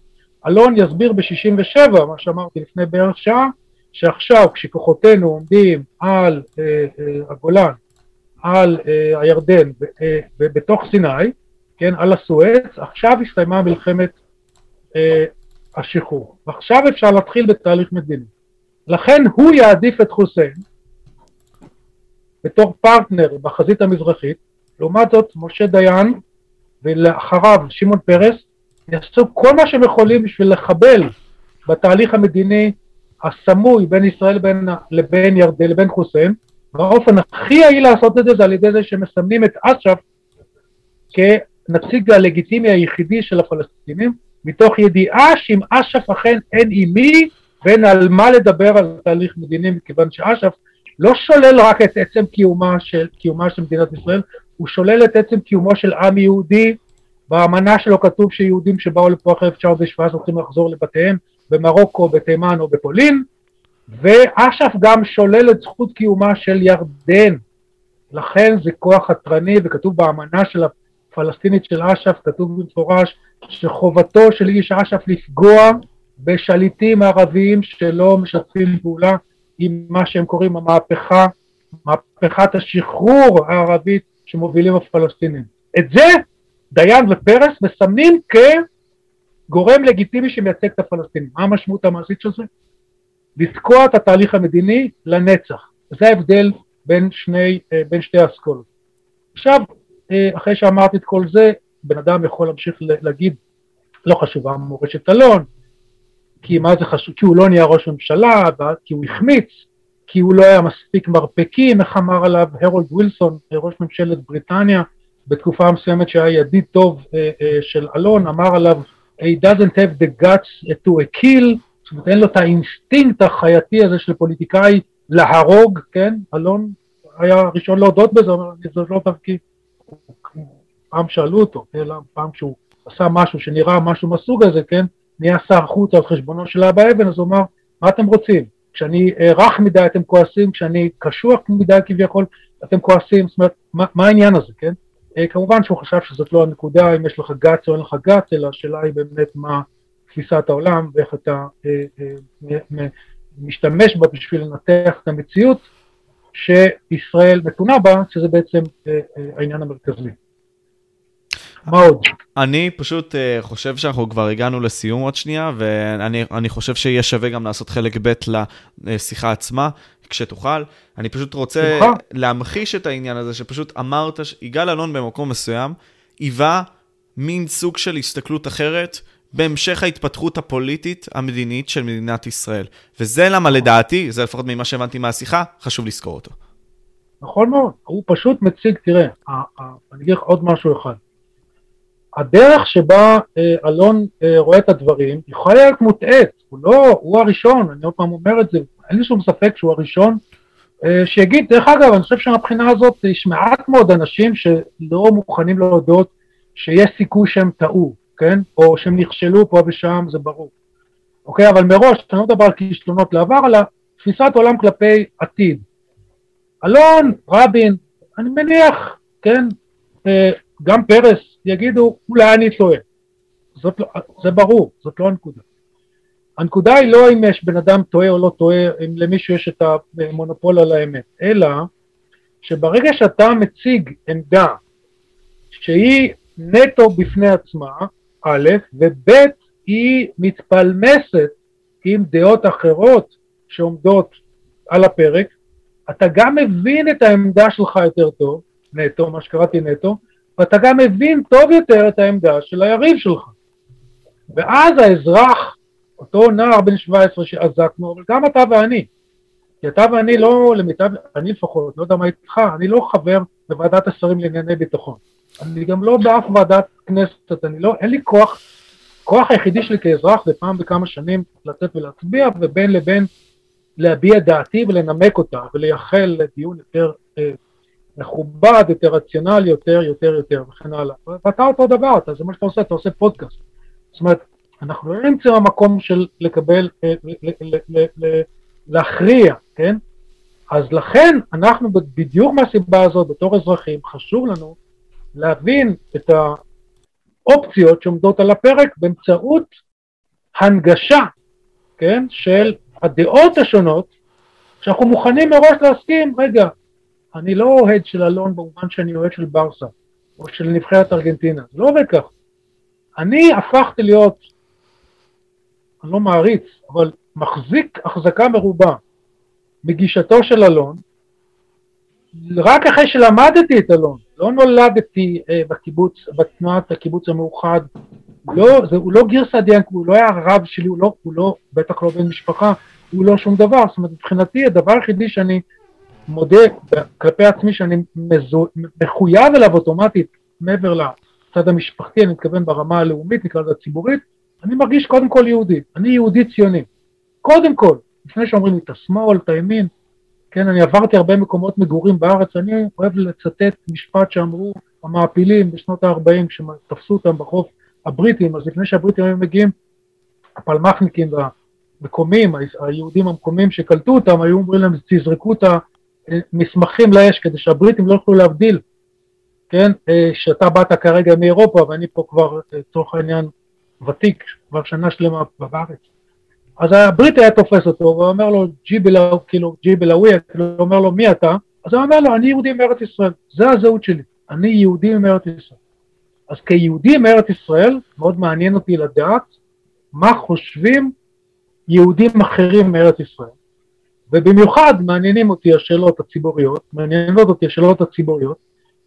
אלון יסביר ב-67, מה שאמרתי לפני בערך שעה, שעכשיו כשכוחותינו עומדים על אה, אה, הגולן, על אה, הירדן, אה, בתוך סיני, כן, על הסואץ, עכשיו הסתיימה מלחמת אה, השחרור. ועכשיו אפשר להתחיל בתהליך מדיני. לכן הוא יעדיף את חוסיין בתור פרטנר בחזית המזרחית, לעומת זאת משה דיין ולאחריו שמעון פרס יעשו כל מה שהם יכולים בשביל לחבל בתהליך המדיני הסמוי בין ישראל לבין, לבין ירדן לבין חוסיין והאופן הכי יעיל לעשות את זה זה על ידי זה שמסמנים את אש"ף כנציג הלגיטימי היחידי של הפלסטינים מתוך ידיעה שאם אש"ף אכן אין עם מי ואין על מה לדבר על תהליך מדיני מכיוון שאש"ף לא שולל רק את עצם קיומה של, קיומה של מדינת ישראל, הוא שולל את עצם קיומו של עם יהודי, באמנה שלו כתוב שיהודים שבאו לפה אחרי 1917 צריכים לחזור לבתיהם במרוקו, בתימן או בפולין, ואש"ף גם שולל את זכות קיומה של ירדן, לכן זה כוח חתרני וכתוב באמנה של הפלסטינית של אש"ף, כתוב במפורש שחובתו של איש אש"ף לפגוע בשליטים ערביים שלא משתפים פעולה עם מה שהם קוראים המהפכה, מהפכת השחרור הערבית שמובילים הפלסטינים. את זה דיין ופרס מסמנים כגורם לגיטימי שמייצג את הפלסטינים. מה המשמעות המעשית של זה? לתקוע את התהליך המדיני לנצח. זה ההבדל בין, שני, אה, בין שתי האסכולות. עכשיו, אה, אחרי שאמרתי את כל זה, בן אדם יכול להמשיך להגיד, לא חשובה מורשת אלון, כי מה זה חשוב, כי הוא לא נהיה ראש ממשלה, כי הוא החמיץ, כי הוא לא היה מספיק מרפקים, איך אמר עליו הרולד ווילסון, ראש ממשלת בריטניה, בתקופה מסוימת שהיה ידיד טוב אה, אה, של אלון, אמר עליו, he doesn't have the guts to a kill, זאת אומרת אין לו את האינסטינקט החייתי הזה של פוליטיקאי להרוג, כן, אלון היה הראשון להודות בזה, אומר, זאת לא דרכי. פעם שאלו אותו, כן, פעם כשהוא עשה משהו שנראה משהו מהסוג הזה, כן, נהיה שר חוץ על חשבונו של אבא אבן, אז הוא אמר, מה אתם רוצים? כשאני רך מדי אתם כועסים, כשאני קשוח מדי כביכול אתם כועסים, זאת אומרת, מה, מה העניין הזה, כן? אה, כמובן שהוא חשב שזאת לא הנקודה, אם יש לך גץ או אין לך גץ, אלא השאלה היא באמת מה תפיסת העולם ואיך אתה אה, אה, משתמש בה בשביל לנתח את המציאות שישראל נתונה בה, שזה בעצם אה, אה, העניין המרכזי. מה עוד? אני פשוט uh, חושב שאנחנו כבר הגענו לסיום עוד שנייה, ואני חושב שיהיה שווה גם לעשות חלק ב' לשיחה עצמה, כשתוכל. אני פשוט רוצה שמחה. להמחיש את העניין הזה, שפשוט אמרת, יגאל אלון במקום מסוים, היווה מין סוג של הסתכלות אחרת. בהמשך ההתפתחות הפוליטית המדינית של מדינת ישראל. וזה למה לדעתי, זה לפחות ממה שהבנתי מהשיחה, חשוב לזכור אותו. נכון מאוד, הוא פשוט מציג, תראה, אני אגיד לך עוד משהו אחד. הדרך שבה אה, אלון אה, רואה את הדברים יכולה להיות מוטעית, הוא לא, הוא הראשון, אני עוד פעם אומר את זה, אין לי שום ספק שהוא הראשון אה, שיגיד, דרך אגב, אני חושב שמבחינה הזאת יש מעט מאוד אנשים שלא מוכנים להודות שיש סיכוי שהם טעו, כן? או שהם נכשלו פה ושם, זה ברור. אוקיי, אבל מראש, אני לא מדבר על כישלונות לעבר, אלא תפיסת עולם כלפי עתיד. אלון, רבין, אני מניח, כן, גם פרס יגידו, אולי אני טועה. זאת לא, זה ברור, זאת לא הנקודה. הנקודה היא לא אם יש בן אדם טועה או לא טועה, אם למישהו יש את המונופול על האמת, אלא שברגע שאתה מציג עמדה שהיא נטו בפני עצמה, א', וב', היא מתפלמסת עם דעות אחרות שעומדות על הפרק, אתה גם מבין את העמדה שלך יותר טוב, נטו, מה שקראתי נטו, ואתה גם מבין טוב יותר את העמדה של היריב שלך. ואז האזרח, אותו נער בן 17 שעזקנו, אבל גם אתה ואני, כי אתה ואני לא, למיטב, אני לפחות, לא יודע מה איתך, אני לא חבר בוועדת השרים לענייני ביטחון. אני גם לא באף ועדת כנסת, אני לא, אין לי כוח, כוח היחידי שלי כאזרח זה פעם בכמה שנים לצאת ולהצביע, ובין לבין להביע דעתי ולנמק אותה, ולייחל לדיון יותר אה, מכובד, יותר רציונלי, יותר, יותר, יותר, וכן הלאה. ואתה אותו דבר, אתה, זה מה שאתה עושה, אתה עושה פודקאסט. זאת אומרת, אנחנו לא נמצאים במקום של לקבל, אה, להכריע, כן? אז לכן אנחנו בדיוק מהסיבה הזאת, בתור אזרחים, חשוב לנו להבין את האופציות שעומדות על הפרק באמצעות הנגשה, כן, של הדעות השונות, שאנחנו מוכנים מראש להסכים, רגע, אני לא אוהד של אלון במובן שאני אוהד של ברסה, או של נבחרת ארגנטינה, זה לא עובד כך. אני הפכתי להיות, אני לא מעריץ, אבל מחזיק החזקה מרובה מגישתו של אלון, רק אחרי שלמדתי את אלון, לא נולדתי אה, בקיבוץ, בתנועת הקיבוץ המאוחד, לא, זה, הוא לא גרסא דיאנק, הוא לא היה רב שלי, הוא לא, הוא לא, בטח לא בן משפחה, הוא לא שום דבר, זאת אומרת מבחינתי הדבר היחידי שאני מודה כלפי עצמי שאני מזו, מחויב אליו אוטומטית מעבר לצד המשפחתי, אני מתכוון ברמה הלאומית, נקרא לזה הציבורית, אני מרגיש קודם כל יהודי, אני יהודי ציוני, קודם כל, לפני שאומרים לי את השמאל, את הימין, כן, אני עברתי הרבה מקומות מגורים בארץ, אני אוהב לצטט משפט שאמרו המעפילים בשנות ה-40, כשתפסו אותם בחוף הבריטים, אז לפני שהבריטים היו מגיעים, הפלמ"חניקים והמקומים, היהודים המקומיים שקלטו אותם, היו אומרים להם, תזרקו את המסמכים לאש כדי שהבריטים לא יוכלו להבדיל, כן, אה, שאתה באת כרגע מאירופה ואני פה כבר, לצורך העניין, ותיק, כבר שנה שלמה בארץ. אז הבריטי היה תופס אותו ואומר לו ג'יבלאווי, כאילו ג'יבלאווי, כאילו אומר לו מי אתה? אז הוא אומר לו אני יהודי מארץ ישראל, זה הזהות שלי, אני יהודי מארץ ישראל. אז כיהודי מארץ ישראל מאוד מעניין אותי לדעת מה חושבים יהודים אחרים מארץ ישראל. ובמיוחד מעניינים אותי השאלות הציבוריות, מעניינות אותי השאלות הציבוריות,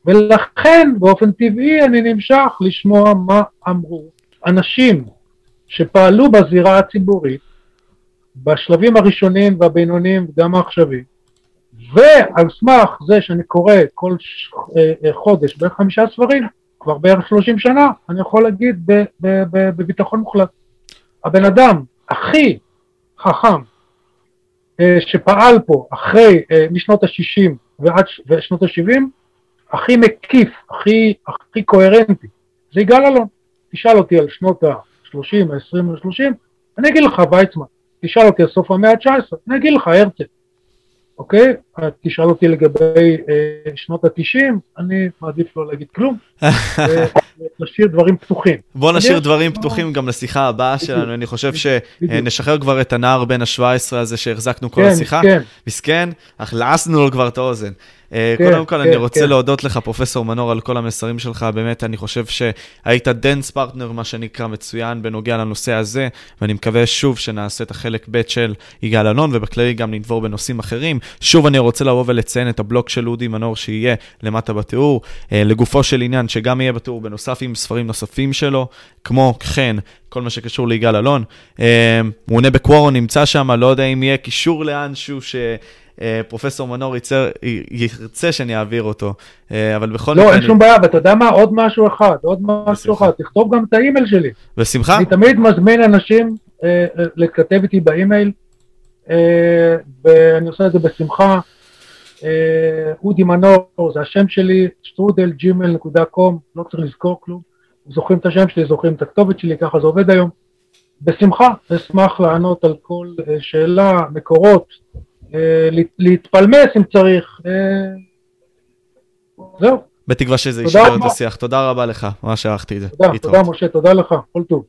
ולכן באופן טבעי אני נמשך לשמוע מה אמרו אנשים שפעלו בזירה הציבורית בשלבים הראשונים והבינוניים וגם העכשוויים, ועל סמך זה שאני קורא כל ש... אה, אה, חודש בערך חמישה ספרים, כבר בערך שלושים שנה, אני יכול להגיד בביטחון מוחלט. הבן אדם הכי חכם שפעל פה אחרי, משנות ה-60 ועד שנות ה-70, הכי מקיף, הכי, הכי קוהרנטי, זה יגאל אלון. תשאל אותי על שנות ה-30, ה-20 ה-30, אני אגיד לך ויצמן. תשאל אותי על סוף המאה ה-19, אני אגיד לך הרצל, אוקיי? תשאל אותי לגבי אה, שנות ה-90, אני מעדיף לא להגיד כלום, להשאיר דברים פתוחים. בוא נשאיר דברים פתוחים גם לשיחה הבאה שלנו, אני חושב שנשחרר כבר את הנער בן ה-17 הזה שהחזקנו כל כן, השיחה. כן. מסכן, אך לעסנו לו כבר את האוזן. אה, כן, קודם כל, אני כן, רוצה כן. להודות לך, פרופסור מנור, על כל המסרים שלך. באמת, אני חושב שהיית dance partner, מה שנקרא, מצוין בנוגע לנושא הזה, ואני מקווה שוב שנעשה את החלק ב' של יגאל אלון, ובכללי גם נדבור בנושאים אחרים. שוב, אני רוצה לבוא ולציין את הבלוג של אודי מנור, שיהיה למטה בתיאור, אה, לגופו של עניין, שגם יהיה בתיאור בנוסף עם ספרים נוספים שלו, כמו כן, כל מה שקשור ליגאל אלון. אה, הוא עונה בקוורו, נמצא שם, לא יודע אם יהיה קישור לאנשהו ש... אה, פרופסור מנור יצר, ירצה שאני אעביר אותו, אה, אבל בכל לא, אין שום בעיה, ואתה יודע מה? עוד משהו אחד, עוד משהו אחד, תכתוב גם את האימייל שלי. בשמחה. אני תמיד מזמין אנשים אה, לכתב איתי באימייל, ואני עושה את זה בשמחה. אודי מנור, זה השם שלי, קום, לא צריך לזכור כלום. זוכרים את השם שלי, זוכרים את הכתובת שלי, ככה זה עובד היום. בשמחה, אשמח לענות על כל שאלה, מקורות, אה, להתפלמס אם צריך. אה, זהו. בתקווה שזה ישפר את השיח. תודה רבה לך, ממש הערכתי את זה. תודה, תודה משה, תודה לך, כל טוב.